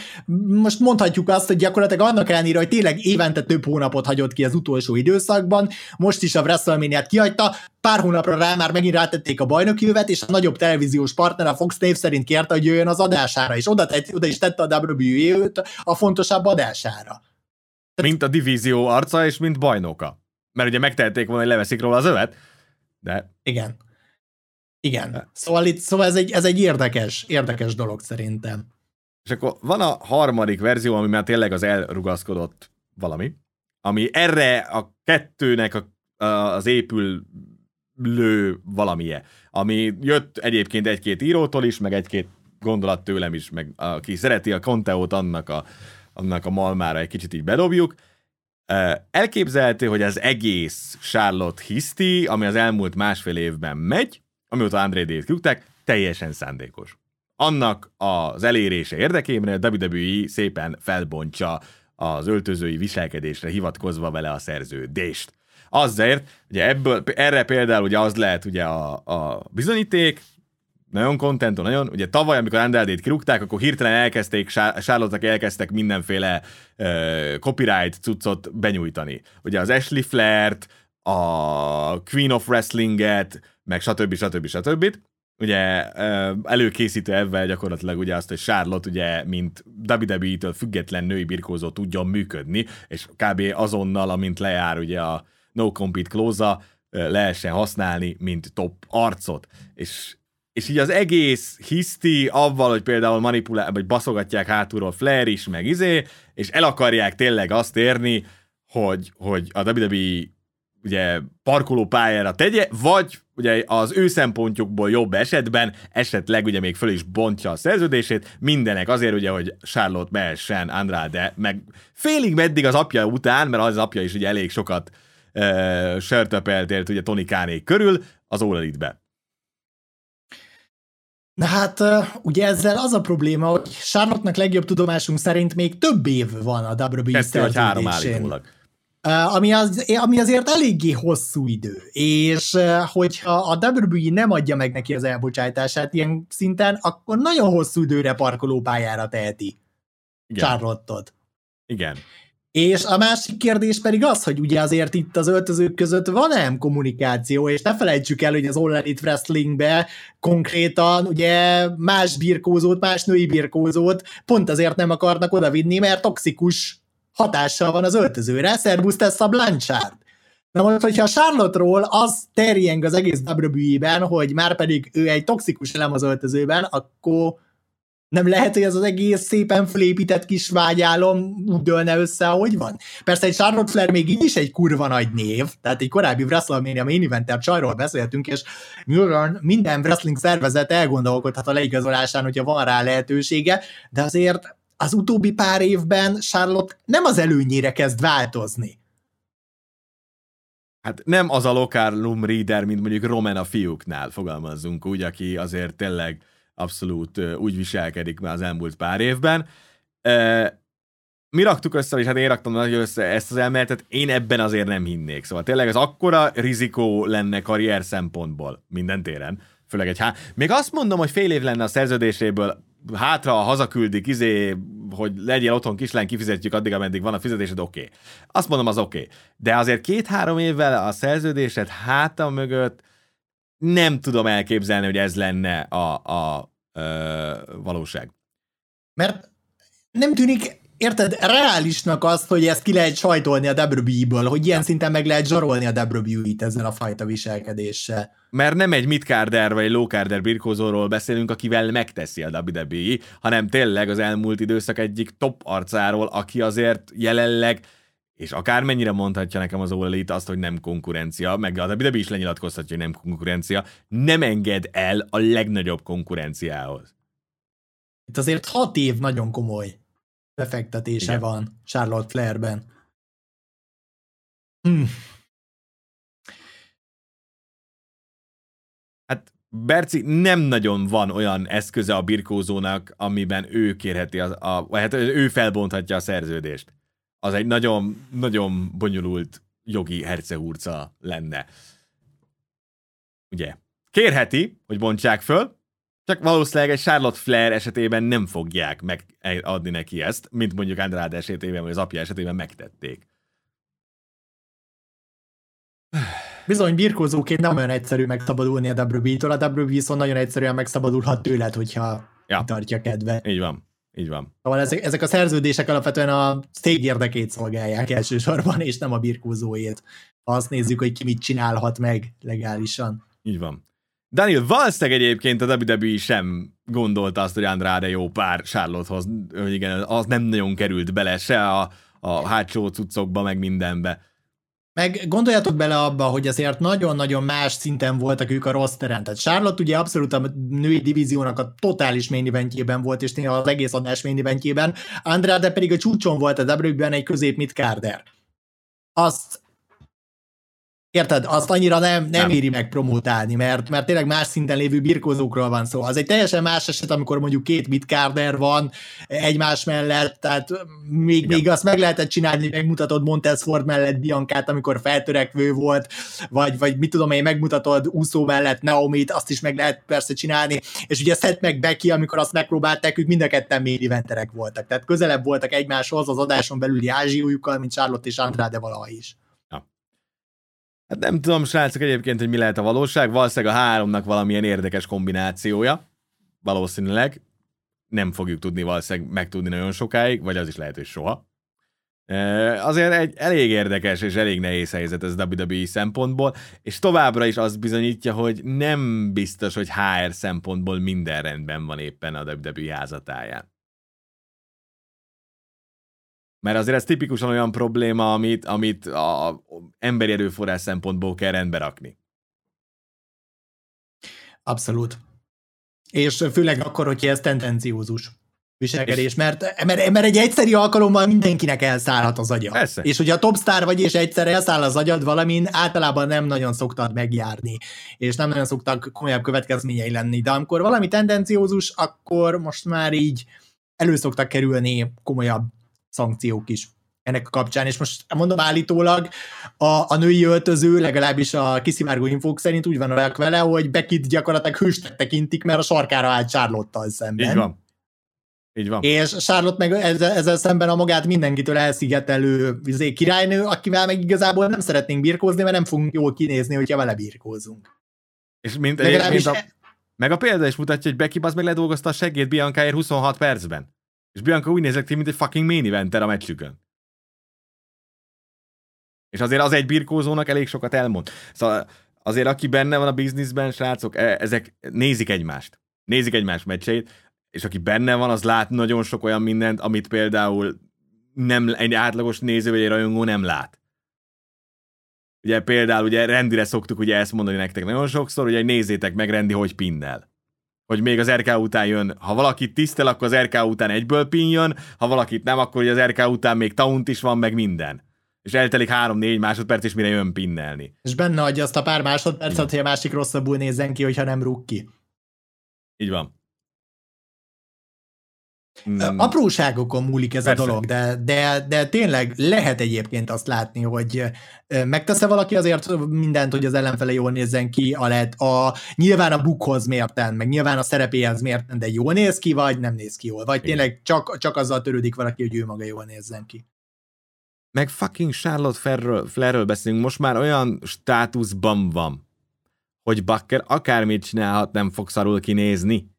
most mondhatjuk azt, hogy gyakorlatilag annak ellenére, hogy tényleg évente több hónapot hagyott ki az utolsó időszakban, most is a wrestlemania kihagyta, pár hónapra rá már megint rátették a bajnoki jövet, és a nagyobb televíziós partner a Fox név szerint kérte, hogy jöjjön az adására, és oda, tett, oda is tette a WWE őt a fontosabb adására. Mint a divízió arca, és mint bajnoka. Mert ugye megtehették volna, hogy leveszik róla az övet, de... Igen. Igen. Szóval, itt, szóval ez, egy, ez egy érdekes, érdekes dolog szerintem. És akkor van a harmadik verzió, ami már tényleg az elrugaszkodott valami, ami erre a kettőnek a, a, az épülő valamije, ami jött egyébként egy-két írótól is, meg egy-két gondolat tőlem is, meg aki szereti a konteót, annak a, annak a malmára egy kicsit így bedobjuk. Elképzelhető, hogy az egész Charlotte hiszti, ami az elmúlt másfél évben megy, amióta André D-t kirúgták, teljesen szándékos. Annak az elérése érdekében a WWE szépen felbontja az öltözői viselkedésre hivatkozva vele a szerződést. Azért, ugye ebből, erre például ugye az lehet ugye a, a bizonyíték, nagyon kontentó, nagyon, ugye tavaly, amikor Andrádét kirúgták, akkor hirtelen elkezdték, charlotte elkezdtek mindenféle uh, copyright cuccot benyújtani. Ugye az Ashley Flair-t, a Queen of Wrestling-et, meg stb. stb. stb. Ugye előkészítő ebben gyakorlatilag ugye azt, hogy Charlotte ugye, mint WWE-től független női birkózó tudjon működni, és kb. azonnal, amint lejár ugye a no compete clause lehessen használni, mint top arcot. És, és így az egész hiszti avval, hogy például manipulál, vagy baszogatják hátulról Flair is, meg izé, és el akarják tényleg azt érni, hogy, hogy a WWE ugye parkoló pályára tegye, vagy ugye az ő szempontjukból jobb esetben, esetleg ugye még föl is bontja a szerződését, mindenek azért ugye, hogy Charlotte mehessen Andrade, meg félig meddig az apja után, mert az apja is ugye elég sokat uh, sörtöpelt ugye Tony Kánék körül, az All Elite-be. Na hát, ugye ezzel az a probléma, hogy Charlotte-nak legjobb tudomásunk szerint még több év van a WWE Kettő vagy három állítólag. Ami, az, ami azért eléggé hosszú idő, és hogyha a WWE nem adja meg neki az elbocsátását ilyen szinten, akkor nagyon hosszú időre parkolópályára teheti Igen. Charlotte-ot. Igen. És a másik kérdés pedig az, hogy ugye azért itt az öltözők között van-e kommunikáció, és ne felejtsük el, hogy az All Elite Wrestlingbe konkrétan ugye más birkózót, más női birkózót pont azért nem akarnak odavinni, mert toxikus hatással van az öltözőre. Szerbusz Tessa Blanchard. Na most, hogyha a Charlotte-ról az terjeng az egész WWE-ben, hogy már pedig ő egy toxikus elem az öltözőben, akkor nem lehet, hogy ez az egész szépen felépített kis vágyálom úgy dőlne össze, ahogy van. Persze egy Charlotte Flair még így is egy kurva nagy név, tehát egy korábbi WrestleMania main eventer csajról beszéltünk, és nyilván minden wrestling szervezet elgondolkodhat a leigazolásán, hogyha van rá lehetősége, de azért az utóbbi pár évben Charlotte nem az előnyére kezd változni. Hát nem az a lokálum reader, mint mondjuk Roman a fiúknál, fogalmazzunk úgy, aki azért tényleg abszolút úgy viselkedik már az elmúlt pár évben. Mi raktuk össze, és hát én raktam nagyon össze ezt az elméletet, én ebben azért nem hinnék. Szóval tényleg ez akkora rizikó lenne karrier szempontból minden téren, főleg egy há... Még azt mondom, hogy fél év lenne a szerződéséből, hátra hazaküldik, izé, hogy legyél otthon kislány, kifizetjük addig, ameddig van a fizetésed, oké. Okay. Azt mondom, az oké. Okay. De azért két-három évvel a szerződésed háta mögött nem tudom elképzelni, hogy ez lenne a, a, a valóság. Mert nem tűnik érted, reálisnak azt, hogy ezt ki lehet sajtolni a WWE-ből, hogy ilyen szinten meg lehet zsarolni a WWE-t ezzel a fajta viselkedéssel. Mert nem egy midcarder vagy lowcarder birkózóról beszélünk, akivel megteszi a WWE, hanem tényleg az elmúlt időszak egyik top arcáról, aki azért jelenleg és akármennyire mondhatja nekem az All azt, hogy nem konkurencia, meg a WWE is lenyilatkozhatja, hogy nem konkurencia, nem enged el a legnagyobb konkurenciához. Itt azért hat év nagyon komoly befektetése Igen. van Charlotte Flairben. Hm. Hát Berci nem nagyon van olyan eszköze a birkózónak, amiben ő kérheti, a, a, vagy hát ő felbonthatja a szerződést. Az egy nagyon, nagyon bonyolult jogi hercehurca lenne. Ugye? Kérheti, hogy bontsák föl, csak valószínűleg egy Charlotte Flair esetében nem fogják megadni neki ezt, mint mondjuk Andrade esetében, vagy az apja esetében megtették. Bizony, birkózóként nem olyan egyszerű megszabadulni a WWE-től, a WWE viszont nagyon egyszerűen megszabadulhat tőled, hogyha ja. tartja kedve. Így van. Így van. Szóval ezek, ezek a szerződések alapvetően a cég érdekét szolgálják elsősorban, és nem a birkózóét. Ha azt nézzük, hogy ki mit csinálhat meg legálisan. Így van. Daniel, valószínűleg egyébként a WWE sem gondolta azt, hogy Andrade jó pár Charlottehoz, hogy igen, az nem nagyon került bele se a, a hátsó cuccokba, meg mindenbe. Meg gondoljatok bele abba, hogy azért nagyon-nagyon más szinten voltak ők a rosteren. Tehát Charlotte ugye abszolút a női divíziónak a totális main eventjében volt, és néha az egész adás main eventjében. Andrade pedig a csúcson volt a WWE-ben egy közép midcarder. Azt Érted? Azt annyira nem, nem, nem. éri meg promotálni, mert, mert tényleg más szinten lévő birkózókról van szó. Az egy teljesen más eset, amikor mondjuk két midcarder van egymás mellett, tehát még, még azt meg lehetett csinálni, megmutatod Montez Ford mellett Biancát, amikor feltörekvő volt, vagy, vagy mit tudom én, megmutatod úszó mellett Naomi-t, azt is meg lehet persze csinálni, és ugye Seth meg Becky, amikor azt megpróbálták, ők mind a ketten main eventerek voltak, tehát közelebb voltak egymáshoz az adáson belüli ázsiójukkal, mint Charlotte és Andrade valaha is. Hát nem tudom, srácok, egyébként, hogy mi lehet a valóság. Valószínűleg a háromnak valamilyen érdekes kombinációja. Valószínűleg. Nem fogjuk tudni valószínűleg megtudni nagyon sokáig, vagy az is lehet, hogy soha. Azért egy elég érdekes és elég nehéz helyzet ez WWE szempontból, és továbbra is azt bizonyítja, hogy nem biztos, hogy HR szempontból minden rendben van éppen a WWE házatáján. Mert azért ez tipikusan olyan probléma, amit, amit a emberi erőforrás szempontból kell rendbe rakni. Abszolút. És főleg akkor, hogyha ez tendenciózus viselkedés, mert, mert, mert egy egyszeri alkalommal mindenkinek elszállhat az agya. Persze. És hogyha top star vagy, és egyszer elszáll az agyad valamin, általában nem nagyon szoktad megjárni, és nem nagyon szoktak komolyabb következményei lenni. De amikor valami tendenciózus, akkor most már így elő szoktak kerülni komolyabb szankciók is ennek a kapcsán, és most mondom állítólag a, a női öltöző, legalábbis a kiszivárgó infók szerint úgy van vele, hogy Beckit gyakorlatilag hősnek tekintik, mert a sarkára állt charlotte szemben. Így van. Így van. És Charlotte meg ezzel, ezzel szemben a magát mindenkitől elszigetelő izé, királynő, akivel meg igazából nem szeretnénk birkózni, mert nem fogunk jól kinézni, hogyha vele birkózunk. És mint, mint a, meg a példa is mutatja, hogy Becky az meg ledolgozta a seggét Biancaért 26 percben. És Bianca úgy nézett ki, mint egy fucking main eventer a meccsükön. És azért az egy birkózónak elég sokat elmond. Szóval azért aki benne van a bizniszben, srácok, e- ezek nézik egymást. Nézik egymás meccseit, és aki benne van, az lát nagyon sok olyan mindent, amit például nem, egy átlagos néző vagy egy rajongó nem lát. Ugye például ugye rendire szoktuk ugye ezt mondani nektek nagyon sokszor, ugye nézzétek meg rendi, hogy pinnel. Hogy még az RK után jön, ha valakit tisztel, akkor az RK után egyből pin jön, ha valakit nem, akkor ugye az RK után még taunt is van, meg minden. És eltelik három-négy másodperc, és mire jön pinnelni. És benne adja azt a pár másodpercet, hogy a másik rosszabbul nézzen ki, hogyha nem rúg ki. Így van. Mm. Apróságokon múlik ez Persze. a dolog, de, de, de tényleg lehet egyébként azt látni, hogy megtesz valaki azért mindent, hogy az ellenfele jól nézzen ki, a, lehet, a nyilván a bukhoz mérten, meg nyilván a szerepéhez mérten, de jól néz ki, vagy nem néz ki jól, vagy Igen. tényleg csak, csak azzal törődik valaki, hogy ő maga jól nézzen ki. Meg fucking Charlotte Flairről, Flairről beszélünk, most már olyan státuszban van, hogy Bakker akármit csinálhat, nem fog szarul kinézni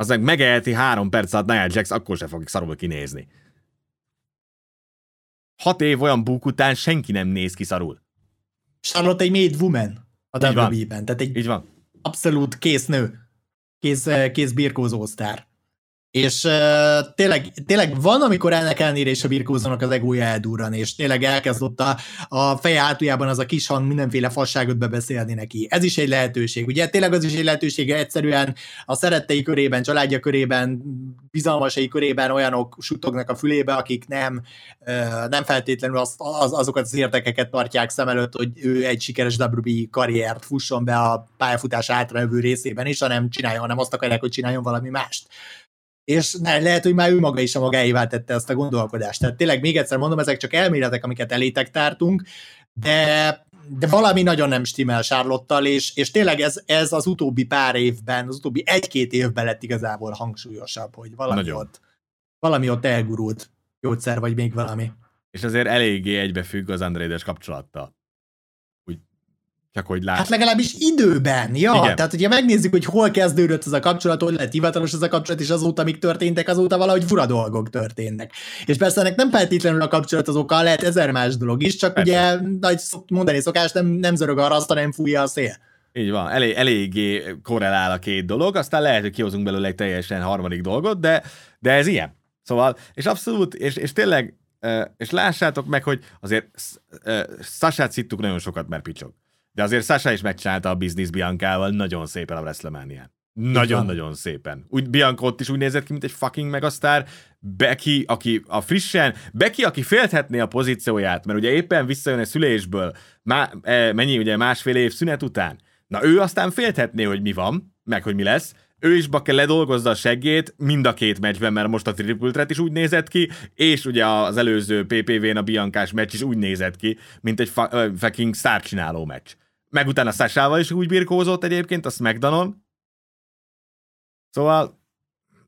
az meg megeheti három perc alatt Nia Jax, akkor se fogjuk szarul kinézni. Hat év olyan búk után senki nem néz ki szarul. Charlotte egy made woman a WWE-ben, tehát egy Így van. abszolút kész nő, kész, kész birkózó sztár. És uh, tényleg, tényleg van, amikor ennek ellenére is a birkózónak az egója eldurran, és tényleg elkezd ott a, a feje hátuljában az a kis hang mindenféle fasságot bebeszélni neki. Ez is egy lehetőség. Ugye tényleg az is egy lehetőség, egyszerűen a szerettei körében, családja körében, bizalmasai körében olyanok sutognak a fülébe, akik nem, uh, nem feltétlenül az, az, azokat az érdekeket tartják szem előtt, hogy ő egy sikeres WWE karriert fusson be a pályafutás hátralévő részében is, hanem csináljon, hanem azt akarják, hogy csináljon valami mást és ne, lehet, hogy már ő maga is a magáévá tette ezt a gondolkodást. Tehát tényleg még egyszer mondom, ezek csak elméletek, amiket elétek tártunk, de de valami nagyon nem stimmel Sárlottal, és, és tényleg ez, ez az utóbbi pár évben, az utóbbi egy-két évben lett igazából hangsúlyosabb, hogy valami nagyon. ott, valami ott elgurult gyógyszer, vagy még valami. És azért eléggé egybefügg az Andrédes kapcsolattal. Csak hogy láss. Hát legalábbis időben, ja. Igen. Tehát, hogyha megnézzük, hogy hol kezdődött ez a kapcsolat, hogy lett hivatalos ez a kapcsolat, és azóta, amik történtek, azóta valahogy fura dolgok történnek. És persze ennek nem feltétlenül a kapcsolat az oka, lehet ezer más dolog is, csak persze. ugye, nagy mondani szokás, nem, nem zörög a raszta, nem fújja a szél. Így van, elég, eléggé korrelál a két dolog, aztán lehet, hogy kihozunk belőle egy teljesen harmadik dolgot, de, de ez ilyen. Szóval, és abszolút, és, és tényleg, és lássátok meg, hogy azért Sasát szittuk nagyon sokat, mert picsog. De azért Sasha is megcsinálta a Business Biancával nagyon szépen a wrestlemania Nagyon-nagyon szépen. Úgy Bianca ott is úgy nézett ki, mint egy fucking megasztár. Becky, aki a frissen, Becky, aki félthetné a pozícióját, mert ugye éppen visszajön a szülésből, má, e, mennyi ugye másfél év szünet után. Na ő aztán félthetné, hogy mi van, meg hogy mi lesz, ő is kell ledolgozza a seggét mind a két meccsben, mert most a Triple is úgy nézett ki, és ugye az előző PPV-n a Biancás meccs is úgy nézett ki, mint egy fucking szárcsináló meccs. Meg utána Sasával is úgy birkózott egyébként, a SmackDownon. Szóval,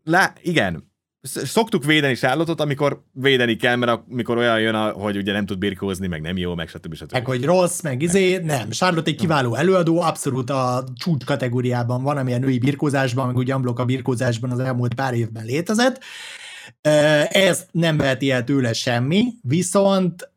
lá, igen, szoktuk védeni Charlotte-ot, amikor védeni kell, mert amikor olyan jön, hogy ugye nem tud birkózni, meg nem jó, meg stb. stb. Meg hogy rossz, meg izé, nem. Charlotte egy kiváló előadó, abszolút a csúcs kategóriában van, ami a női birkózásban, meg ugye a birkózásban az elmúlt pár évben létezett. Ez nem veheti el tőle semmi, viszont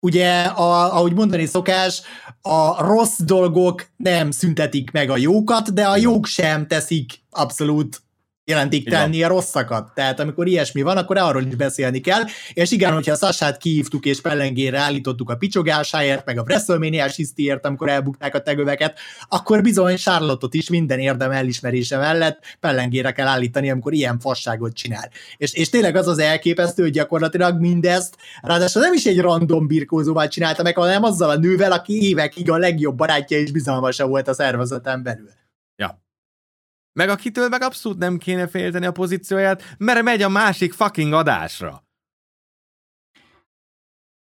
ugye, a, ahogy mondani szokás, a rossz dolgok nem szüntetik meg a jókat, de a jók sem teszik abszolút jelentik tenni a rosszakat. Tehát amikor ilyesmi van, akkor arról is beszélni kell. És igen, hogyha Sasát kiívtuk és pellengére állítottuk a picsogásáért, meg a WrestleMania hisztiért, amikor elbukták a tegöveket, akkor bizony Charlotte-ot is minden érdem elismerése mellett pellengére kell állítani, amikor ilyen fasságot csinál. És, és tényleg az az elképesztő, hogy gyakorlatilag mindezt, ráadásul nem is egy random birkózóval csinálta meg, hanem azzal a nővel, aki évekig a legjobb barátja és bizalmasa volt a szervezeten belül. Meg akitől meg abszolút nem kéne félteni a pozícióját, mert megy a másik fucking adásra.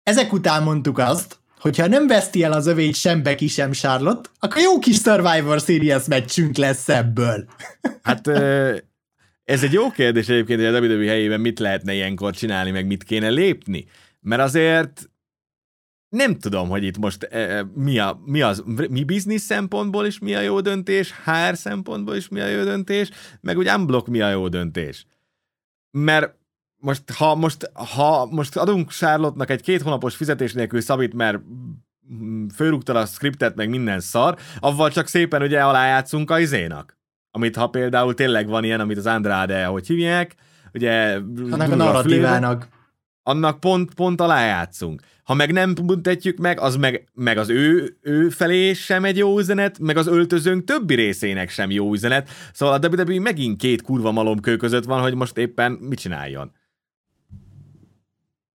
Ezek után mondtuk azt, hogyha nem veszti el az övét sem Becky, sem Charlotte, akkor jó kis Survivor Series meccsünk lesz ebből. Hát ez egy jó kérdés egyébként, hogy a WWE helyében mit lehetne ilyenkor csinálni, meg mit kéne lépni. Mert azért nem tudom, hogy itt most e, mi, a, mi, az, mi biznisz szempontból is mi a jó döntés, HR szempontból is mi a jó döntés, meg úgy unblock mi a jó döntés. Mert most, ha most, ha most adunk Charlotte-nak egy két hónapos fizetés nélkül szabít, mert fölrúgtad a skriptet, meg minden szar, avval csak szépen ugye alájátszunk a izénak. Amit ha például tényleg van ilyen, amit az Andrade, hogy hívják, ugye... Annak a narratívának. Annak pont, pont alájátszunk. Ha meg nem büntetjük meg, az meg, meg az ő, ő felé sem egy jó üzenet, meg az öltözőnk többi részének sem jó üzenet. Szóval a WWE megint két kurva malomkő között van, hogy most éppen mit csináljon.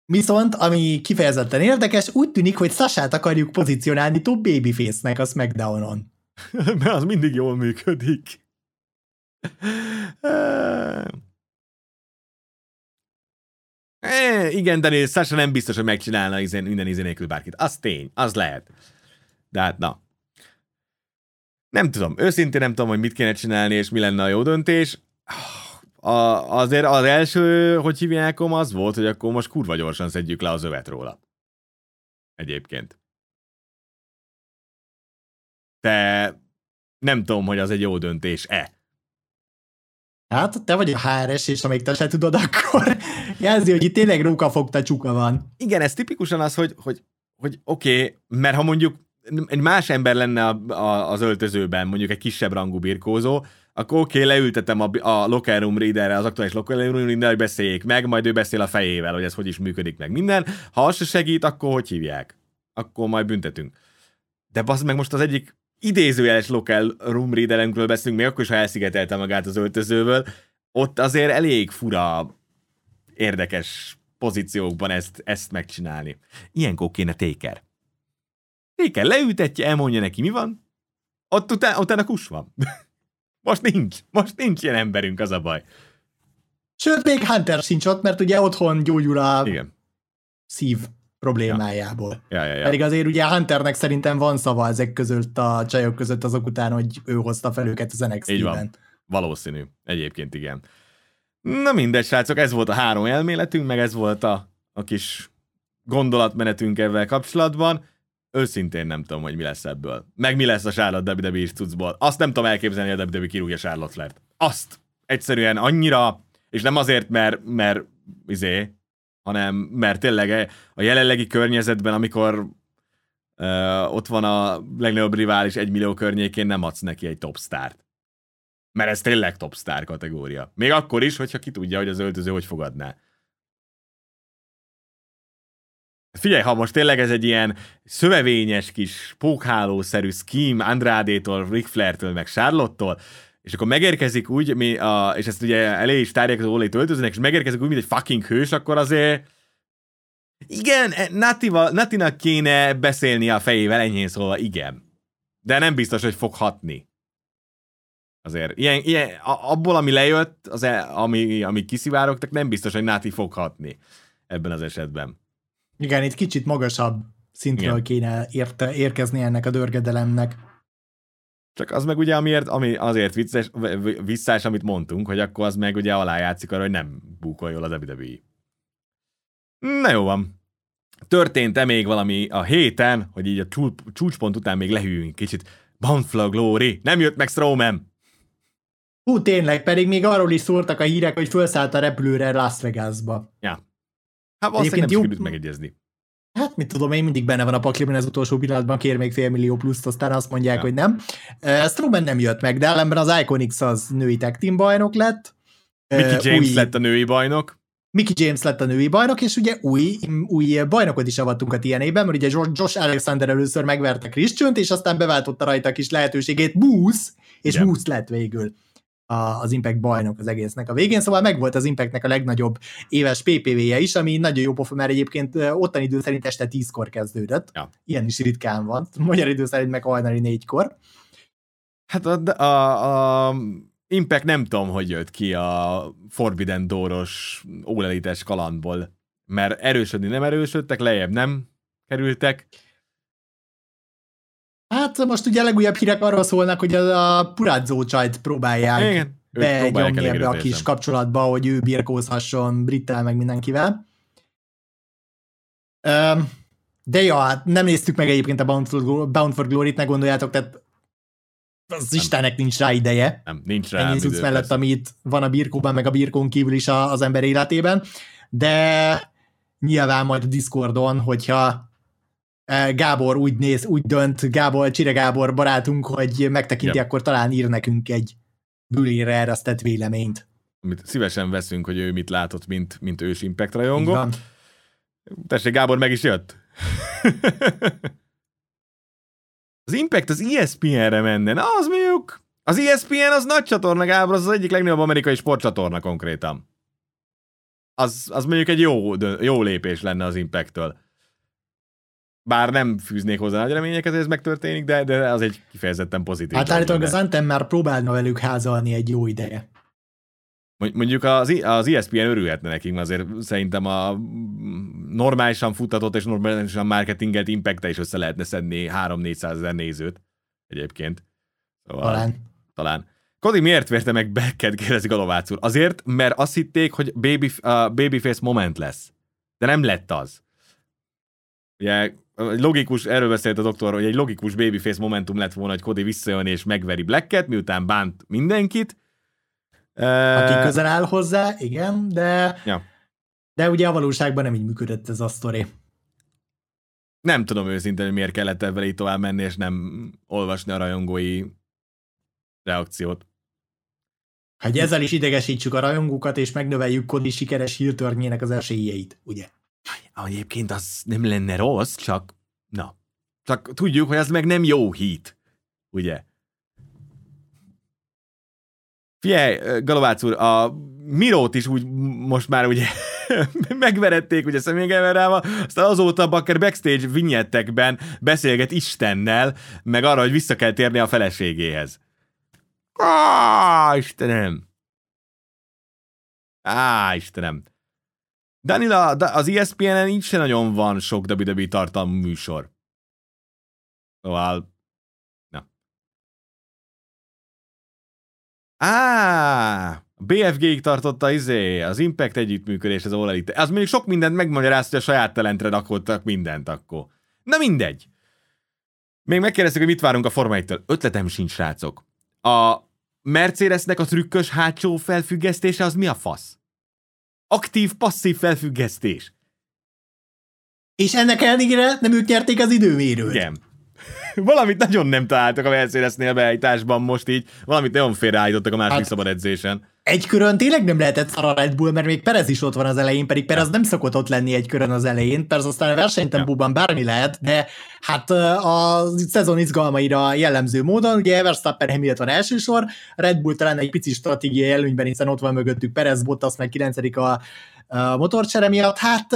Viszont, ami kifejezetten érdekes, úgy tűnik, hogy Sasát akarjuk pozícionálni top babyface-nek a SmackDown-on. [laughs] Mert az mindig jól működik. É, igen, de Sasha nem biztos, hogy megcsinálna izen, minden izé nélkül bárkit. Az tény, az lehet. De hát na. Nem tudom, őszintén nem tudom, hogy mit kéne csinálni, és mi lenne a jó döntés. A, azért az első, hogy hívják, az volt, hogy akkor most kurva gyorsan szedjük le az övet róla. Egyébként. De nem tudom, hogy az egy jó döntés-e. Hát, te vagy a HRS, és amíg te se tudod, [laughs] akkor jelzi, hogy itt tényleg rókafogta csuka van. Igen, ez tipikusan az, hogy, hogy, hogy oké, okay, mert ha mondjuk egy más ember lenne a, a, az öltözőben, mondjuk egy kisebb rangú birkózó, akkor oké, okay, leültetem a, a locker room readerre, az aktuális locker room readerre, hogy beszéljék meg, majd ő beszél a fejével, hogy ez hogy is működik meg minden. Ha az se segít, akkor hogy hívják? Akkor majd büntetünk. De az meg most az egyik idézőjeles local room readerünkről beszélünk, még akkor is, ha elszigetelte magát az öltözőből, ott azért elég fura, érdekes pozíciókban ezt, ezt megcsinálni. Ilyenkor kéne Taker. Taker leültetje, elmondja neki, mi van, ott utána, utána kus van. [laughs] Most nincs. Most nincs ilyen emberünk, az a baj. Sőt, még Hunter sincs ott, mert ugye otthon gyógyul a Igen. szív problémájából. Ja. Ja, ja, ja. Pedig azért ugye Hunternek szerintem van szava ezek között a csajok között azok után, hogy ő hozta fel őket az NXT-ben. Így van. Valószínű. Egyébként igen. Na mindegy, srácok, ez volt a három elméletünk, meg ez volt a, a kis gondolatmenetünk ezzel kapcsolatban. Őszintén nem tudom, hogy mi lesz ebből. Meg mi lesz a Charlotte WWE cuccból. Azt nem tudom elképzelni, hogy a WWE kirúgja Charlotte Flair-t. Azt egyszerűen annyira, és nem azért, mert, mert izé, hanem mert tényleg a jelenlegi környezetben, amikor uh, ott van a legnagyobb rivális egy millió környékén, nem adsz neki egy top start. Mert ez tényleg top star kategória. Még akkor is, hogyha ki tudja, hogy az öltöző hogy fogadná. Figyelj, ha most tényleg ez egy ilyen szövevényes kis pókhálószerű scheme Andrádétól, Ric Flair-től, meg Charlotte-tól, és akkor megérkezik úgy, mi a, és ezt ugye elé is tárják az ólét öltözőnek, és megérkezik úgy, mint egy fucking hős, akkor azért igen, e, Nativa, Natinak kéne beszélni a fejével, enyhén szólva, igen. De nem biztos, hogy fog hatni. Azért, ilyen, ilyen, abból, ami lejött, az, e, ami, ami kiszivárogtak, nem biztos, hogy Nati fog hatni ebben az esetben. Igen, itt kicsit magasabb szintről Igen. kéne érte, érkezni ennek a dörgedelemnek. Csak az meg ugye amiért, ami azért vicces, visszás, amit mondtunk, hogy akkor az meg ugye alájátszik arra, hogy nem búkol jól az WWE. Na jó van. Történt-e még valami a héten, hogy így a csúcspont után még lehűljünk kicsit? Bound Glory, nem jött meg Strowman. Hú, tényleg, pedig még arról is szóltak a hírek, hogy felszállt a repülőre Las Vegasba. Ja. Hát valószínűleg nem sikerült megegyezni. Hát, mit tudom, én mindig benne van a pakliban az utolsó pillanatban, kér még fél millió pluszt, aztán azt mondják, ja. hogy nem. Uh, Strowman nem jött meg, de ellenben az Iconics az női tag team bajnok lett, Mickey James új... lett a női bajnok. Mickey James lett a női bajnok, és ugye új, új bajnokot is avattunk a TNA-ben, mert ugye Josh Alexander először megverte christian és aztán beváltotta rajta a kis lehetőségét Moose, és yeah. Lett végül a, az Impact bajnok az egésznek a végén, szóval megvolt az Impactnek a legnagyobb éves PPV-je is, ami nagyon jó pofa, mert egyébként ottan idő szerint este tízkor kezdődött. Ja. Ilyen is ritkán van. Magyar idő szerint meg hajnali négykor. Hát a, a, a Impact nem tudom, hogy jött ki a Forbidden Dooros ólelites kalandból, mert erősödni nem erősödtek, lejjebb nem kerültek. Hát most ugye a legújabb hírek arról szólnak, hogy a Purazzo csajt próbálják Igen, benyomni ebbe a kis kapcsolatba, hogy ő birkózhasson Brittel meg mindenkivel. De ja, hát nem néztük meg egyébként a Bound for, Bound for Glory-t, ne gondoljátok, tehát az nem. Istennek nincs rá ideje. Nem, nincs rá Ennyi idő, mellett, amit van a birkóban, meg a birkón kívül is az ember életében, de nyilván majd a Discordon, hogyha Gábor úgy néz, úgy dönt, Gábor, Csire Gábor barátunk, hogy megtekinti, ja. akkor talán ír nekünk egy bülére eresztett véleményt. Amit szívesen veszünk, hogy ő mit látott, mint, mint ős Impact rajongó. Tessék, Gábor meg is jött. [laughs] Az Impact az ESPN-re menne. Na, az mondjuk, az ESPN az nagy csatorna, Gábor, az az egyik legnagyobb amerikai sportcsatorna konkrétan. Az, az mondjuk egy jó, jó lépés lenne az Impact-től. Bár nem fűznék hozzá nagy reményeket, ez megtörténik, de, de az egy kifejezetten pozitív. Hát állítólag az Anthem már próbálna velük házalni egy jó ideje. Mondjuk az, az ESPN örülhetne nekik, azért szerintem a normálisan futtatott és normálisan marketingelt impact is össze lehetne szedni 3-400 ezer nézőt egyébként. Szóval, talán. Talán. Kodi miért verte meg Beckett, kérdezik a Lovács úr? Azért, mert azt hitték, hogy baby, uh, babyface moment lesz. De nem lett az. Ugye, logikus, erről beszélt a doktor, hogy egy logikus babyface momentum lett volna, hogy Cody visszajön és megveri Blacket, miután bánt mindenkit, aki közel áll hozzá, igen, de, ja. de ugye a valóságban nem így működött ez a sztori. Nem tudom őszintén, hogy miért kellett ebben így tovább menni, és nem olvasni a rajongói reakciót. Hogy ezzel is idegesítsük a rajongókat, és megnöveljük Kodi sikeres hírtörnyének az esélyeit, ugye? Egyébként az nem lenne rossz, csak na, csak tudjuk, hogy ez meg nem jó hit, ugye? Figyelj, Galovács úr, a Mirót is úgy most már ugye [laughs] megverették ugye személygeverával, aztán azóta Bakker backstage vinyettekben beszélget Istennel, meg arra, hogy vissza kell térni a feleségéhez. Á, Istenem! Á, Istenem! Danila, az ESPN-en így se nagyon van sok WWE tartalmú műsor. Szóval Á, BFG-ig tartotta izé, az Impact együttműködés, az All. Az mondjuk sok mindent megmagyarázt, hogy a saját talentre rakodtak mindent akkor. Na mindegy. Még megkérdeztük, hogy mit várunk a Forma 1 Ötletem sincs, srácok. A Mercedesnek a trükkös hátsó felfüggesztése az mi a fasz? Aktív-passzív felfüggesztés. És ennek ellenére nem ők nyerték az időmérőt. Igen. [laughs] valamit nagyon nem találtak a Mercedesnél beállításban most így, valamit nagyon félreállítottak a másik hát, szabad edzésen. Egy körön tényleg nem lehetett szar a Red Bull, mert még Perez is ott van az elején, pedig Perez nem szokott ott lenni egy körön az elején, persze aztán a versenytempóban bármi lehet, de hát a szezon izgalmaira jellemző módon, ugye Verstappen Hamilton elsősor, Red Bull talán egy pici stratégiai előnyben, hiszen ott van mögöttük Perez, Bottas meg 9 a motorcsere miatt, hát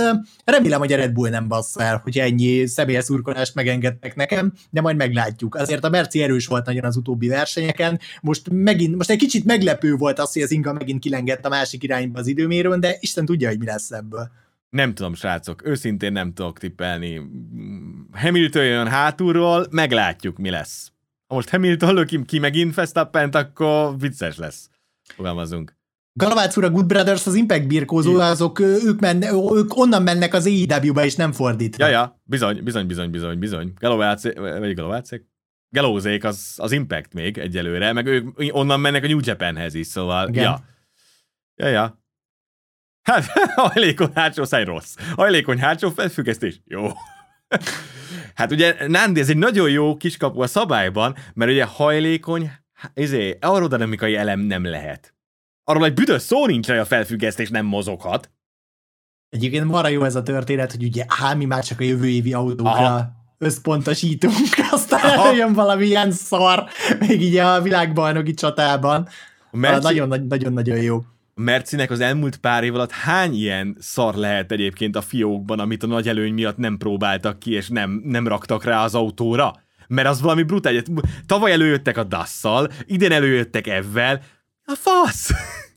remélem, hogy a Red Bull nem bassz el, hogy ennyi személyes szurkolást megengedtek nekem, de majd meglátjuk. Azért a Merci erős volt nagyon az utóbbi versenyeken, most megint, most egy kicsit meglepő volt az, hogy az Inga megint kilengett a másik irányba az időmérőn, de Isten tudja, hogy mi lesz ebből. Nem tudom, srácok, őszintén nem tudok tippelni. Hamilton jön hátulról, meglátjuk, mi lesz. Ha most Hamilton löki ki megint Verstappen-t, akkor vicces lesz. Fogalmazunk. Galavác úr, a Good Brothers, az Impact birkózó, azok ők, menne, ők onnan mennek az AEW-be, és nem fordít. Ja, ja, bizony, bizony, bizony, bizony, bizony. Galavác, vagy Galavácék? Galózék az, az Impact még egyelőre, meg ők onnan mennek a New Japanhez is, szóval, Igen. ja. Ja, ja. Hát, [laughs] hajlékony hátsó száj rossz. Hajlékony hátsó felfüggesztés, jó. [laughs] hát ugye, Nandi, ez egy nagyon jó kiskapu a szabályban, mert ugye hajlékony, izé, aerodinamikai elem nem lehet Arról egy büdös szó nincs, hogy a felfüggesztés nem mozoghat. Egyébként marha jó ez a történet, hogy ugye á, mi már csak a jövő évi autókra Aha. összpontosítunk, [laughs] aztán Aha. előjön valami ilyen szar, még így a világbajnoki csatában. Nagyon-nagyon jó. A Mercinek az elmúlt pár év alatt hány ilyen szar lehet egyébként a fiókban, amit a nagy előny miatt nem próbáltak ki, és nem, nem raktak rá az autóra? Mert az valami brutál. Tavaly előjöttek a dasszal, idén előjöttek evvel. A fasz!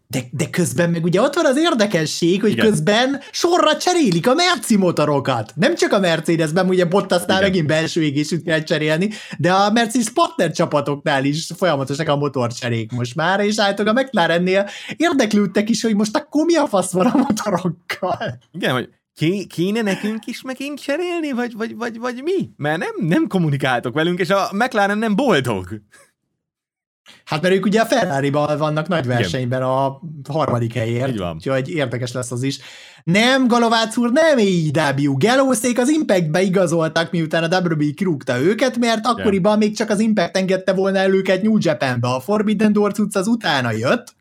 De, de közben meg ugye ott van az érdekesség, hogy Igen. közben sorra cserélik a Merci motorokat. Nem csak a Mercedesben, ugye Bottasnál Igen. megint belső égésűt kell cserélni, de a Mercedes partner csapatoknál is folyamatosak a motorcserék most már, és állítok a McLarennél érdeklődtek is, hogy most akkor mi a fasz van a motorokkal. Igen, hogy kéne nekünk is megint cserélni, vagy, vagy, vagy, vagy mi? Mert nem, nem kommunikáltok velünk, és a McLaren nem boldog. Hát mert ők ugye a ferrari vannak nagy versenyben a harmadik helyért, Így van. úgyhogy érdekes lesz az is. Nem, Galovác úr, nem AEW. Gelószék az Impactbe igazoltak, miután a WB kirúgta őket, mert akkoriban még csak az Impact engedte volna el őket New Japanbe. A Forbidden Door cucc az utána jött,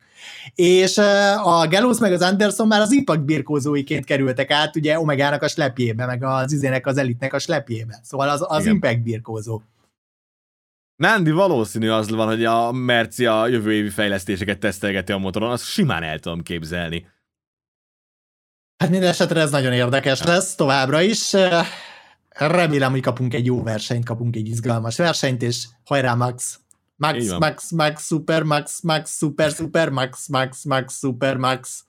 és a Gelos meg az Anderson már az Impact birkózóiként kerültek át, ugye Omegának a slepjébe, meg az izének az elitnek a slepjébe. Szóval az, az Impact birkózó. Nándi valószínű az van, hogy a Merci a jövő évi fejlesztéseket tesztelgeti a motoron, azt simán el tudom képzelni. Hát minden esetre ez nagyon érdekes lesz továbbra is. Remélem, hogy kapunk egy jó versenyt, kapunk egy izgalmas versenyt, és hajrá Max! Max, Max, Max, Super, Max, Max, Super, Super, Max, Max, Max, Super, Max.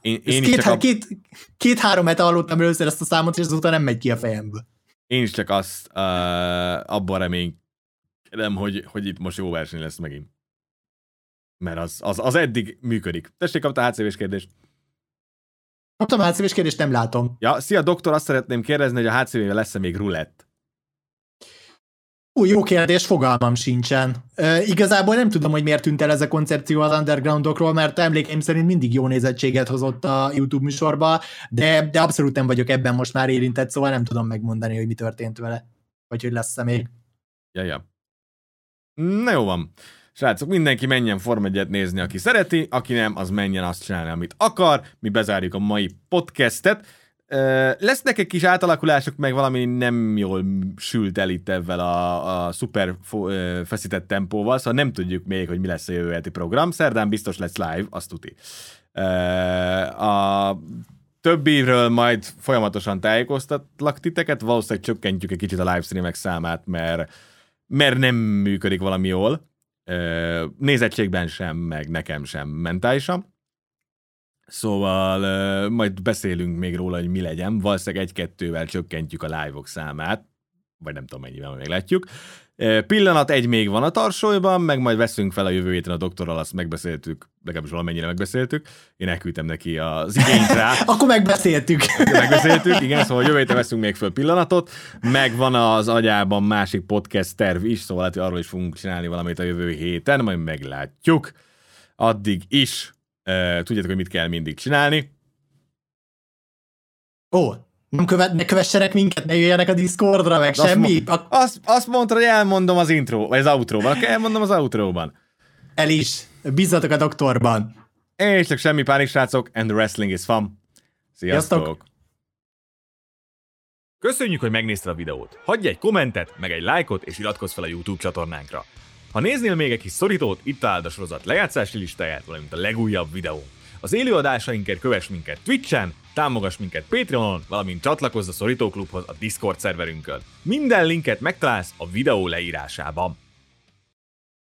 Én, én két, a... két, két-három hete hallottam először ezt a számot, és azóta nem megy ki a fejemből. Én is csak azt uh, abban remény reménykedem, hogy, hogy itt most jó verseny lesz megint. Mert az, az, az eddig működik. Tessék, kapta a HCV-s kérdést. Kaptam a HCV-s kérdést, nem látom. Ja, szia doktor, azt szeretném kérdezni, hogy a HCV-vel lesz-e még rulett? Ú, jó kérdés, fogalmam sincsen. E, igazából nem tudom, hogy miért tűnt el ez a koncepció az undergroundokról, mert emlékeim szerint mindig jó nézettséget hozott a YouTube műsorba, de, de abszolút nem vagyok ebben most már érintett, szóval nem tudom megmondani, hogy mi történt vele, vagy hogy lesz-e még. Ja, ja. Na jó van. Srácok, mindenki menjen Form 1 nézni, aki szereti, aki nem, az menjen azt csinálni, amit akar. Mi bezárjuk a mai podcastet. Lesznek egy kis átalakulások, meg valami nem jól sült el itt ezzel a, a szuper feszített tempóval, szóval nem tudjuk még, hogy mi lesz a jövő heti program. Szerdán biztos lesz live, azt tuti. A többiről majd folyamatosan tájékoztatlak titeket, valószínűleg csökkentjük egy kicsit a livestreamek számát, mert mert nem működik valami jól, nézettségben sem, meg nekem sem mentálisan. Szóval majd beszélünk még róla, hogy mi legyen. Valószínűleg egy-kettővel csökkentjük a live-ok számát, vagy nem tudom mennyivel, még látjuk. Pillanat egy még van a tarsolyban, meg majd veszünk fel a jövő héten a doktorral, azt megbeszéltük, legalábbis valamennyire megbeszéltük. Én elküldtem neki az igényt rá. [laughs] Akkor megbeszéltük. megbeszéltük, igen, szóval jövő héten veszünk még föl pillanatot. Meg van az agyában másik podcast terv is, szóval lehet, hogy arról is fogunk csinálni valamit a jövő héten, majd meglátjuk. Addig is uh, tudjátok, hogy mit kell mindig csinálni. Ó, nem követ, ne kövessenek minket, ne jöjjenek a Discordra, meg azt semmi. Mo- azt, azt mondta, hogy elmondom az intro, vagy az outróban. Akkor elmondom az outróban. El is. Bízzatok a doktorban. És csak semmi pánik, srácok, and the wrestling is fun. Sziasztok! Sziasztok. Köszönjük, hogy megnézted a videót. Hagyj egy kommentet, meg egy lájkot, és iratkozz fel a YouTube csatornánkra. Ha néznél még egy kis szorítót, itt találd a sorozat lejátszási listáját, valamint a legújabb videó. Az élőadásainkért kövess minket Twitch-en, támogass minket Patreonon, valamint csatlakozz a Szorítóklubhoz a Discord szerverünkön. Minden linket megtalálsz a videó leírásában.